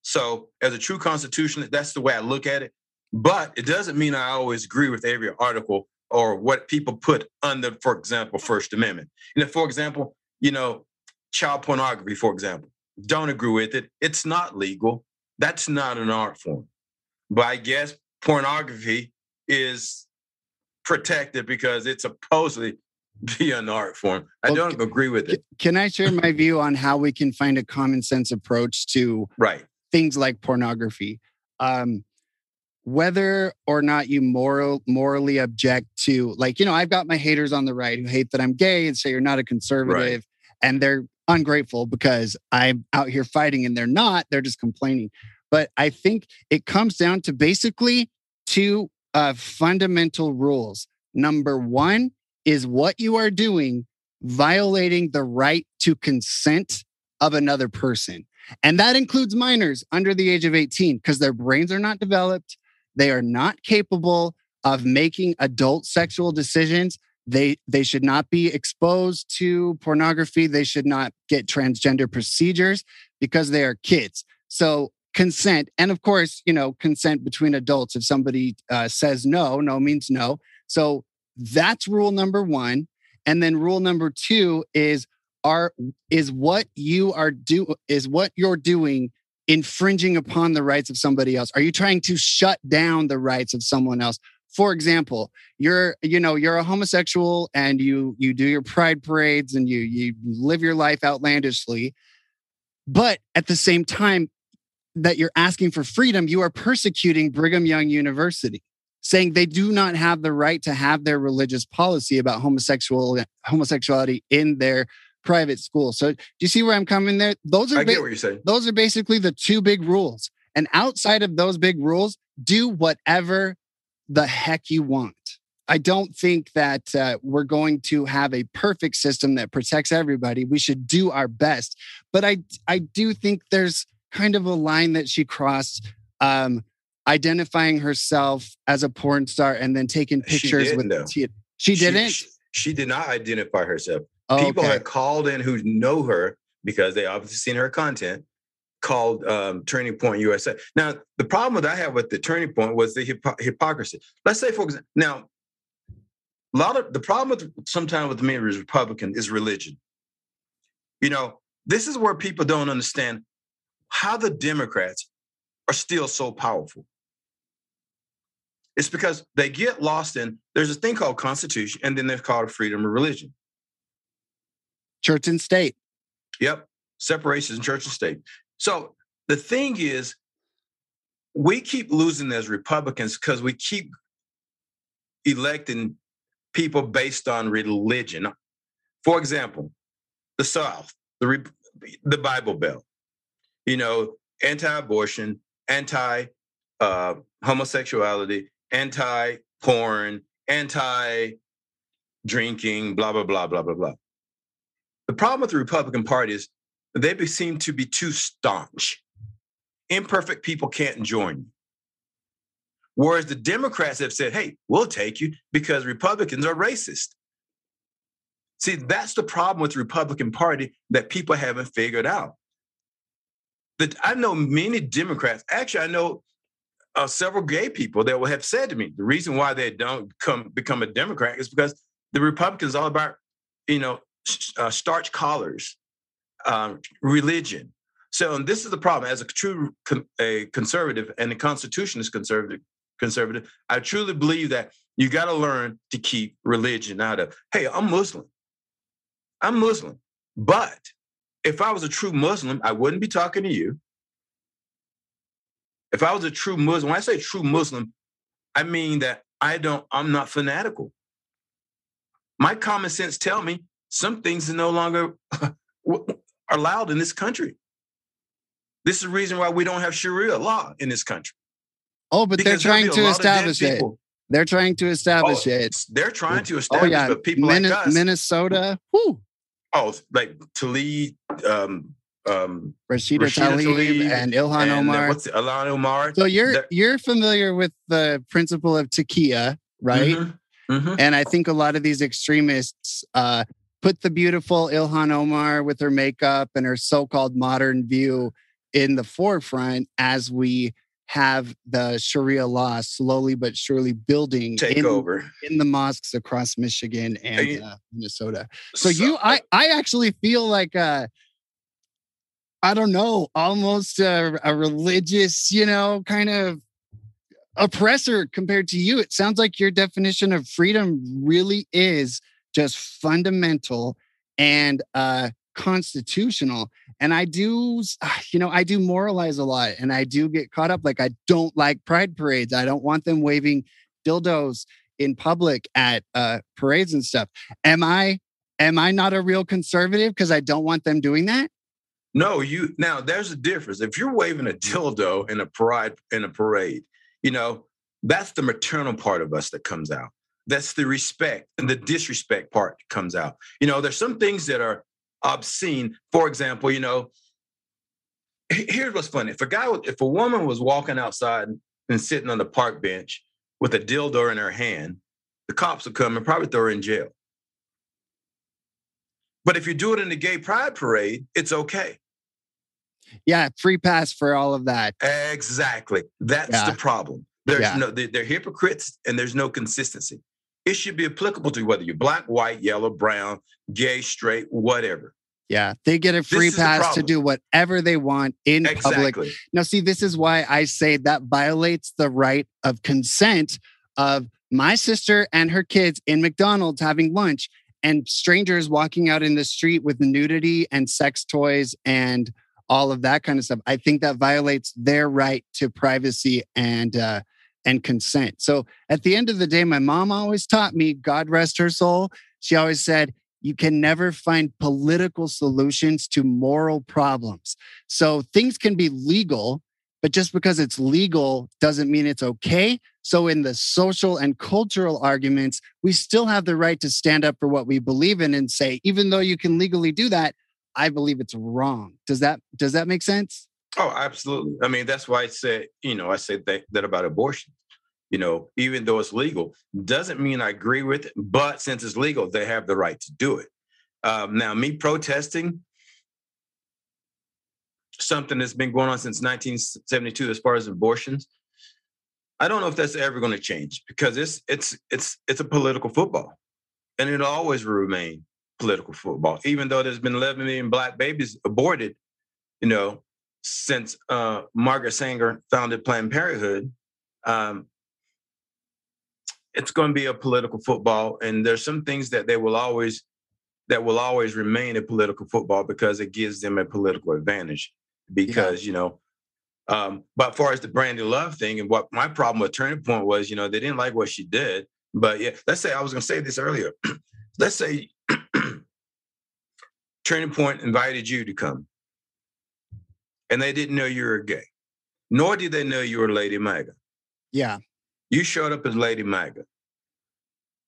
So, as a true constitution, that's the way I look at it. But it doesn't mean I always agree with every article or what people put under, for example, First Amendment. You know, for example, you know, child pornography, for example, don't agree with it. It's not legal. That's not an art form. But I guess pornography is protected because it's supposedly be an art form. I well, don't agree with it. Can I share my view on how we can find a common sense approach to right things like pornography? Um, whether or not you moral morally object to like you know i've got my haters on the right who hate that i'm gay and say you're not a conservative right. and they're ungrateful because i'm out here fighting and they're not they're just complaining but i think it comes down to basically two uh, fundamental rules number one is what you are doing violating the right to consent of another person and that includes minors under the age of 18 because their brains are not developed they are not capable of making adult sexual decisions. They they should not be exposed to pornography. They should not get transgender procedures because they are kids. So consent, and of course, you know, consent between adults. If somebody uh, says no, no means no. So that's rule number one. And then rule number two is are is what you are do is what you're doing infringing upon the rights of somebody else? Are you trying to shut down the rights of someone else? For example, you're you know you're a homosexual and you you do your pride parades and you you live your life outlandishly, but at the same time that you're asking for freedom, you are persecuting Brigham Young University, saying they do not have the right to have their religious policy about homosexual homosexuality in their private school. So do you see where I'm coming there? Those are I get what you're saying. Those are basically the two big rules. And outside of those big rules, do whatever the heck you want. I don't think that uh, we're going to have a perfect system that protects everybody. We should do our best, but I I do think there's kind of a line that she crossed, um, identifying herself as a porn star and then taking pictures with. She, she didn't. She, she, did not identify herself. Oh, People okay. have called in who know her because they obviously seen her content. Called um, Turning Point USA. Now, the problem that I have with the Turning Point was the hypo- hypocrisy. Let's say, for example, now a lot of the problem with sometimes with me as Republican is religion. You know, this is where people don't understand how the Democrats are still so powerful. It's because they get lost in there's a thing called Constitution, and then there's called freedom of religion. Church and state. Yep, separation in church and state. So the thing is, we keep losing as Republicans because we keep electing people based on religion. For example, the South, the the Bible Belt, you know, anti-abortion, anti uh, homosexuality, anti porn, anti drinking, blah blah blah blah blah blah. The problem with the Republican Party is they seem to be too staunch. Imperfect people can't join you. Whereas the Democrats have said, hey, we'll take you because Republicans are racist. See, that's the problem with the Republican Party that people haven't figured out. That I know many Democrats, actually, I know uh, several gay people that will have said to me, the reason why they don't come become a Democrat is because the Republicans are all about, you know, uh, starch collars, um, religion. So, and this is the problem. As a true con- a conservative, and the Constitution is conservative, conservative. I truly believe that you got to learn to keep religion out of. Hey, I'm Muslim. I'm Muslim, but if I was a true Muslim, I wouldn't be talking to you. If I was a true Muslim, when I say true Muslim, I mean that I don't. I'm not fanatical. My common sense tell me some things are no longer allowed in this country. This is the reason why we don't have Sharia law in this country. Oh, but Because they're trying to lot of dead establish it. They're trying to establish Oh, it. They're trying to establish, Oh establish, yeah, but people Min- like us, Minnesota. Oh, like Talib, um, um, Rashida, Rashida Tlaib Tlaib and Ilhan and uh, Omar. what's it, Alon Omar. So you're They're- you're familiar with the principle of taqiyya, right? Mhm, mhm. And I think a lot of these extremists uh, put the beautiful Ilhan Omar with her makeup and her so-called modern view in the forefront as we have the Sharia law slowly but surely building Take in, over. in the mosques across Michigan and you- uh, Minnesota. So, you, I, I actually feel like uh, I don't know, almost a, a religious, you know, kind of oppressor compared to you. It sounds like your definition of freedom really is just fundamental and uh, constitutional. And I do, you know, I do moralize a lot and I do get caught up. Like, I don't like pride parades. I don't want them waving dildos in public at uh, parades and stuff. Am I? Am I not a real conservative because I don't want them doing that? No, you now there's a difference. If you're waving a dildo in a parade in a parade, you know, that's the maternal part of us that comes out. That's the respect and the disrespect part comes out. You know, there's some things that are obscene. For example, you know, here's what's funny. If a guy, if a woman was walking outside and sitting on the park bench with a dildo in her hand, the cops would come and probably throw her in jail. But if you do it in the gay pride parade, it's okay. Yeah, free pass for all of that. Exactly. That's yeah. the problem. There's yeah. no they're hypocrites and there's no consistency. It should be applicable to whether you're black, white, yellow, brown, gay, straight, whatever. Yeah, they get a free pass to do whatever they want in exactly. public. Now, see, this is why I say that violates the right of consent of my sister and her kids in McDonald's having lunch and strangers walking out in the street with nudity and sex toys and all of that kind of stuff. I think that violates their right to privacy and uh, and consent. So at the end of the day, my mom always taught me, God rest her soul. She always said, you can never find political solutions to moral problems. So things can be legal, but just because it's legal doesn't mean it's okay. So, in the social and cultural arguments, we still have the right to stand up for what we believe in and say, even though you can legally do that, I believe it's wrong. Does that does that make sense? Oh, absolutely. I mean, that's why I said, you know, I said that, that about abortion you know, even though it's legal, doesn't mean I agree with it. But since it's legal, they have the right to do it. Um, now, me protesting something that's been going on since 1972 as far as abortions. I don't know if that's ever going to change because it's it's it's it's a political football, and it'll always remain political football. Even though there's been 11 million black babies aborted, you know, since uh, Margaret Sanger founded Planned Parenthood, um, it's going to be a political football, and there's some things that they will always that will always remain a political football because it gives them a political advantage. Because yeah. you know, um, but as far as the Brandy Love thing, and what my problem with Turning Point was, you know, they didn't like what she did. But yeah, let's say I was going to say this earlier. let's say Turning Point invited you to come, and they didn't know you were gay, nor did they know you were Lady MAGA. Yeah. You showed up as Lady MAGA.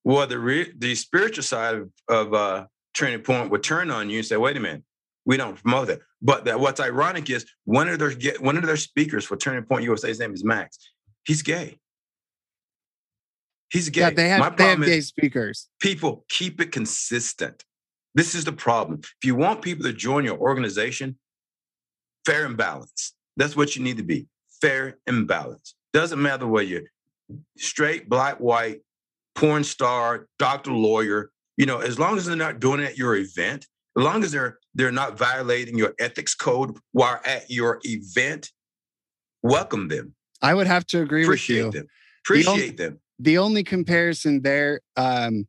Well, the re- the spiritual side of, of uh, Turning Point would turn on you and say, "Wait a minute, we don't promote that." But that, what's ironic is one of their get one of their speakers for Turning Point USA, his name is Max. He's gay. He's gay. Yeah, they have, My they have gay speakers. People keep it consistent. This is the problem. If you want people to join your organization, fair and balanced. That's what you need to be. Fair and balanced. Doesn't matter whether you're straight, black, white, porn star, doctor, lawyer, you know, as long as they're not doing it at your event, as long as they're they're not violating your ethics code while at your event, welcome them. I would have to agree Appreciate with you. them. Appreciate the them. The only comparison there um,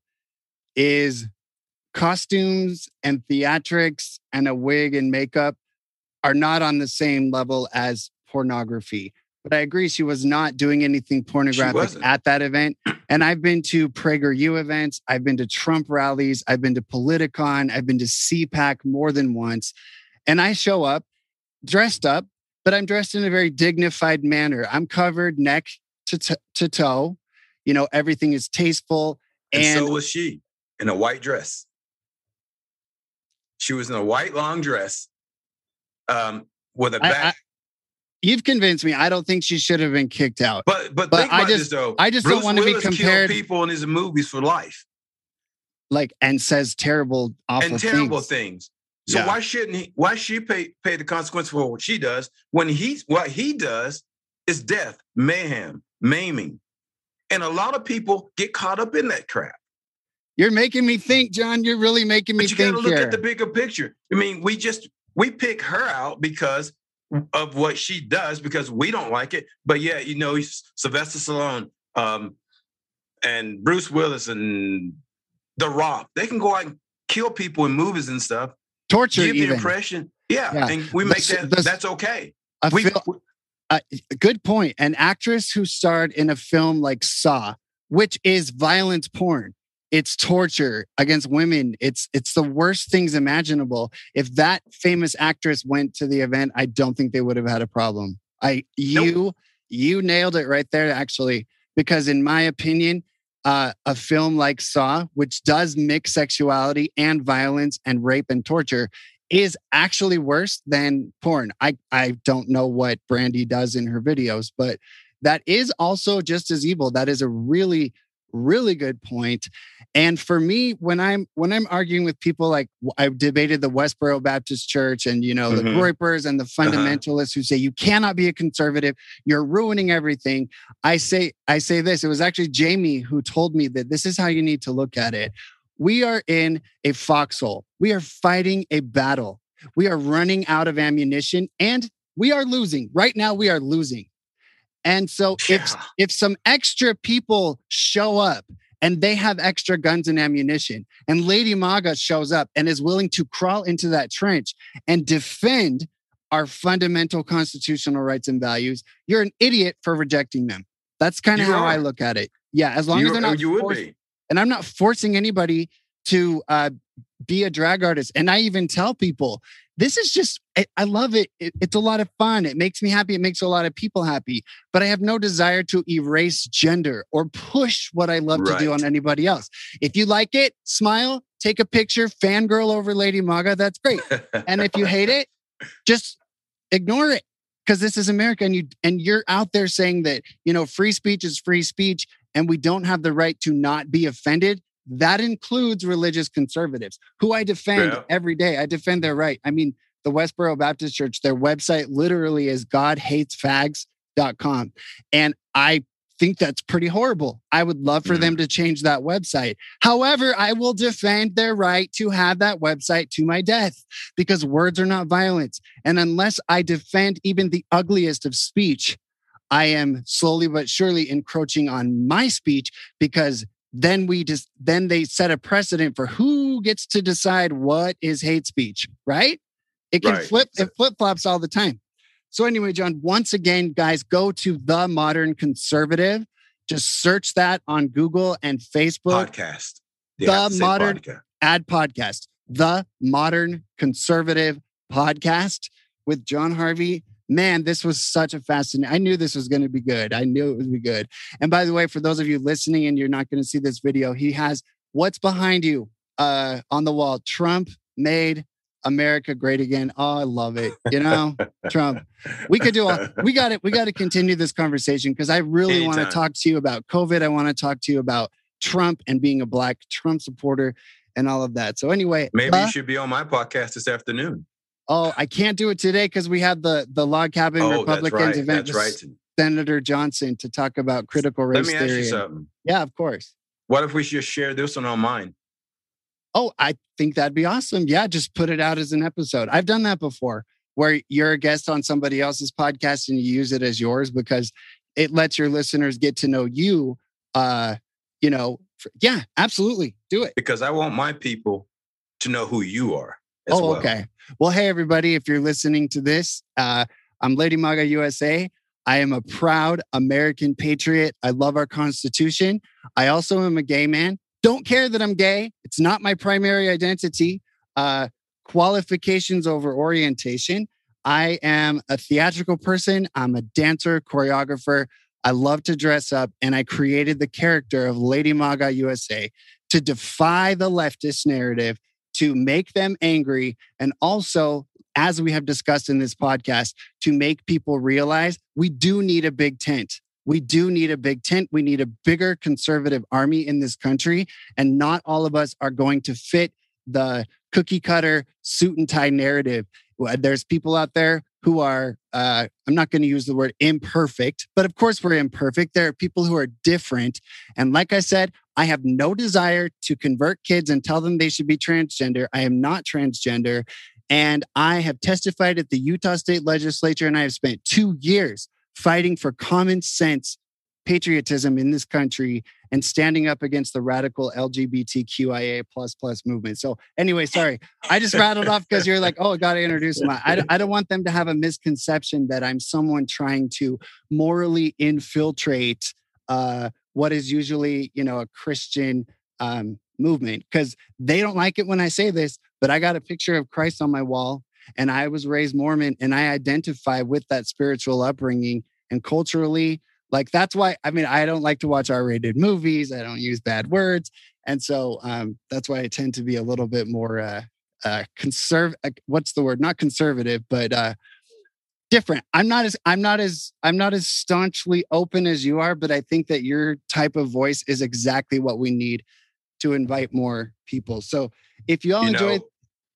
is costumes and theatrics and a wig and makeup are not on the same level as pornography. But I agree, she was not doing anything pornographic at that event. And I've been to PragerU events, I've been to Trump rallies, I've been to Politicon, I've been to CPAC more than once. And I show up dressed up, but I'm dressed in a very dignified manner. I'm covered neck to, t- to toe. You know, everything is tasteful. And, and so was she in a white dress. She was in a white long dress um, with a back. You've convinced me. I don't think she should have been kicked out. But but, but I just though. I just Bruce don't want Willis to be compared. People in his movies for life, like and says terrible, awful and terrible things. things. So yeah. why shouldn't he? Why she pay pay the consequence for what she does when he what he does is death, mayhem, maiming, and a lot of people get caught up in that crap. You're making me think, John. You're really making me but you think. You got to look here. at the bigger picture. I mean, we just we pick her out because of what she does because we don't like it. But yeah, you know, Sylvester Stallone um, and Bruce Willis and The Rock, they can go out and kill people in movies and stuff. Torture, give even. the impression, yeah, yeah. and we make the, that the, that's okay. We, fil- uh, good point. An actress who starred in a film like Saw, which is violent porn, it's torture against women it's it's the worst things imaginable if that famous actress went to the event i don't think they would have had a problem i you nope. you nailed it right there actually because in my opinion uh, a film like saw which does mix sexuality and violence and rape and torture is actually worse than porn i i don't know what brandy does in her videos but that is also just as evil. That is a really, really good point. And for me, when I'm when I'm arguing with people like I've debated the Westboro Baptist Church and you know mm-hmm. the Groypers and the uh-huh. fundamentalists uh-huh. who say you cannot be a conservative, you're ruining everything. I say I say this. It was actually Jamie who told me that this is how you need to look at it. We are in a foxhole. We are fighting a battle. We are running out of ammunition and we are losing. Right now we are losing. And so yeah. if if some extra people show up and they have extra guns and ammunition. And Lady MAGA shows up and is willing to crawl into that trench and defend our fundamental constitutional rights and values. You're an idiot for rejecting them. That's kind of how are. I look at it. Yeah, as long you, as they're not, you forced, would be. and I'm not forcing anybody to uh, be a drag artist. And I even tell people this is just I, love it. it. It's a lot of fun. It makes me happy. It makes a lot of people happy. But I have no desire to erase gender or push what I love right. to do on anybody else. If you like it, smile, take a picture, fangirl over Lady Maga. That's great. and if you hate it, just ignore it because this is America and you and you're out there saying that you know free speech is free speech and we don't have the right to not be offended that includes religious conservatives who I defend yeah. every day. I defend their right. I mean, the Westboro Baptist Church, their website literally is godhatesfags.com. And I think that's pretty horrible. I would love for mm-hmm. them to change that website. However, I will defend their right to have that website to my death because words are not violence. And unless I defend even the ugliest of speech, I am slowly but surely encroaching on my speech because then we just then they set a precedent for who gets to decide what is hate speech, right? It can right. flip, it flip flops all the time. So anyway, John, once again, guys, go to the modern conservative. Just search that on Google and Facebook. Podcast. The modern podcast. ad podcast. The modern conservative podcast with John Harvey man, this was such a fascinating. I knew this was going to be good. I knew it would be good. And by the way, for those of you listening and you're not going to see this video, he has what's behind you uh, on the wall. Trump made America great again. Oh, I love it. You know, Trump. We could do a, we got it. We got to continue this conversation because I really want to talk to you about COVID. I want to talk to you about Trump and being a black Trump supporter and all of that. So anyway, maybe uh, you should be on my podcast this afternoon. Oh, I can't do it today because we had the the log cabin oh, Republicans right. event. That's right. Senator Johnson to talk about critical race Let me theory. ask you something. Yeah, of course. What if we just share this one on mine? Oh, I think that'd be awesome. Yeah, just put it out as an episode. I've done that before where you're a guest on somebody else's podcast and you use it as yours because it lets your listeners get to know you. Uh, you know, for, yeah, absolutely. Do it. Because I want my people to know who you are oh, well. okay. Well, hey, everybody, if you're listening to this, uh, I'm Lady Maga USA. I am a proud American patriot. I love our Constitution. I also am a gay man. Don't care that I'm gay. It's not my primary identity. Uh, qualifications over orientation. I am a theatrical person. I'm a dancer, choreographer. I love to dress up, and I created the character of Lady Maga USA to defy the leftist narrative to make them angry and also as we have discussed in this podcast to make people realize we do need a big tent we do need a big tent. We need a bigger conservative army in this country. And not all of us are going to fit the cookie cutter suit and tie narrative. There's people out there who are, uh, I'm not going to use the word imperfect, but of course we're imperfect. There are people who are different. And like I said, I have no desire to convert kids and tell them they should be transgender. I am not transgender. And I have testified at the Utah State Legislature, and I have spent two years fighting for common sense patriotism in this country and standing up against the radical LGBTQIA plus plus movement. So anyway, sorry, I just rattled off because you're like, oh, I got to introduce them. I, I don't want them to have a misconception that I'm someone trying to morally infiltrate uh, what is usually, you know, a Christian um, movement because they don't like it when I say this, but I got a picture of Christ on my wall and I was raised Mormon and I identify with that spiritual upbringing and culturally. Like that's why I mean I don't like to watch R-rated movies. I don't use bad words, and so um, that's why I tend to be a little bit more uh, uh, conserv. Uh, what's the word? Not conservative, but uh, different. I'm not as I'm not as I'm not as staunchly open as you are, but I think that your type of voice is exactly what we need to invite more people. So if you all you enjoy, know,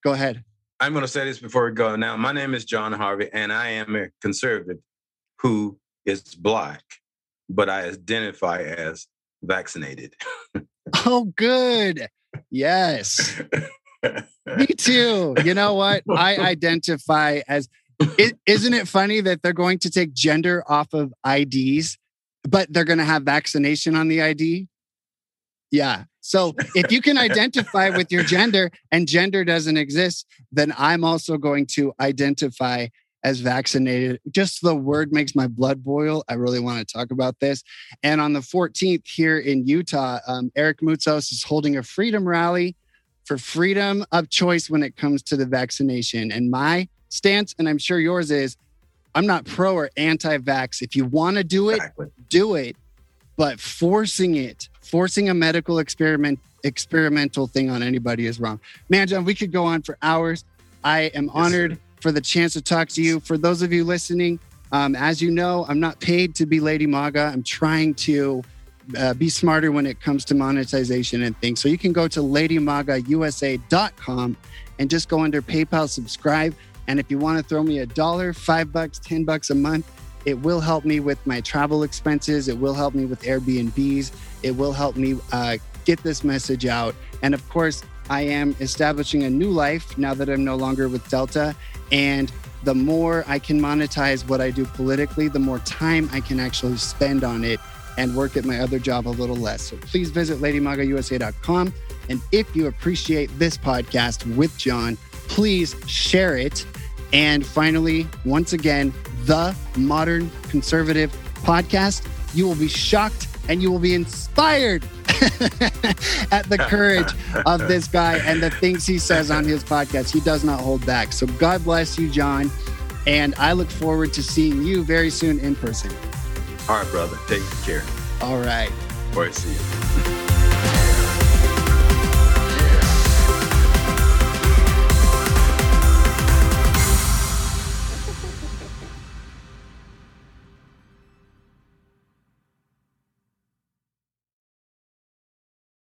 go ahead. I'm going to say this before we go. Now, my name is John Harvey, and I am a conservative who is black, but I identify as vaccinated. oh, good. Yes. Me too. You know what? I identify as. is isn't it funny that they're going to take gender off of IDs, but they're going to have vaccination on the ID? Yeah. So if you can identify with your gender and gender doesn't exist, then I'm also going to identify as vaccinated. Just the word makes my blood boil. I really want to talk about this. And on the 14th here in Utah, um, Eric Moutsos is holding a freedom rally for freedom of choice when it comes to the vaccination. And my stance, and I'm sure yours is, I'm not pro or anti vax. If you want to do it, exactly. do it. But forcing it forcing a medical experiment experimental thing on anybody is wrong. Man, John, we could go on for hours. I am honored for the chance to talk to you. For those of you listening, um, as you know, I'm not paid to be Lady MAGA. I'm trying to uh, be smarter when it comes to monetization and things. So you can go to ladymagausa.com and just go under PayPal subscribe. And if you want to throw me a dollar, five bucks, 10 bucks a month, it will help me with my travel expenses. It will help me with Airbnbs. It will help me uh, get this message out. And of course, I am establishing a new life now that I'm no longer with Delta. And the more I can monetize what I do politically, the more time I can actually spend on it and work at my other job a little less. So please visit ladymagausa.com. And if you appreciate this podcast with John, please share it. And finally, once again, the Modern Conservative Podcast. You will be shocked and you will be inspired at the courage of this guy and the things he says on his podcast. He does not hold back. So God bless you, John. And I look forward to seeing you very soon in person. All right, brother. Take care. All right. All right. See you.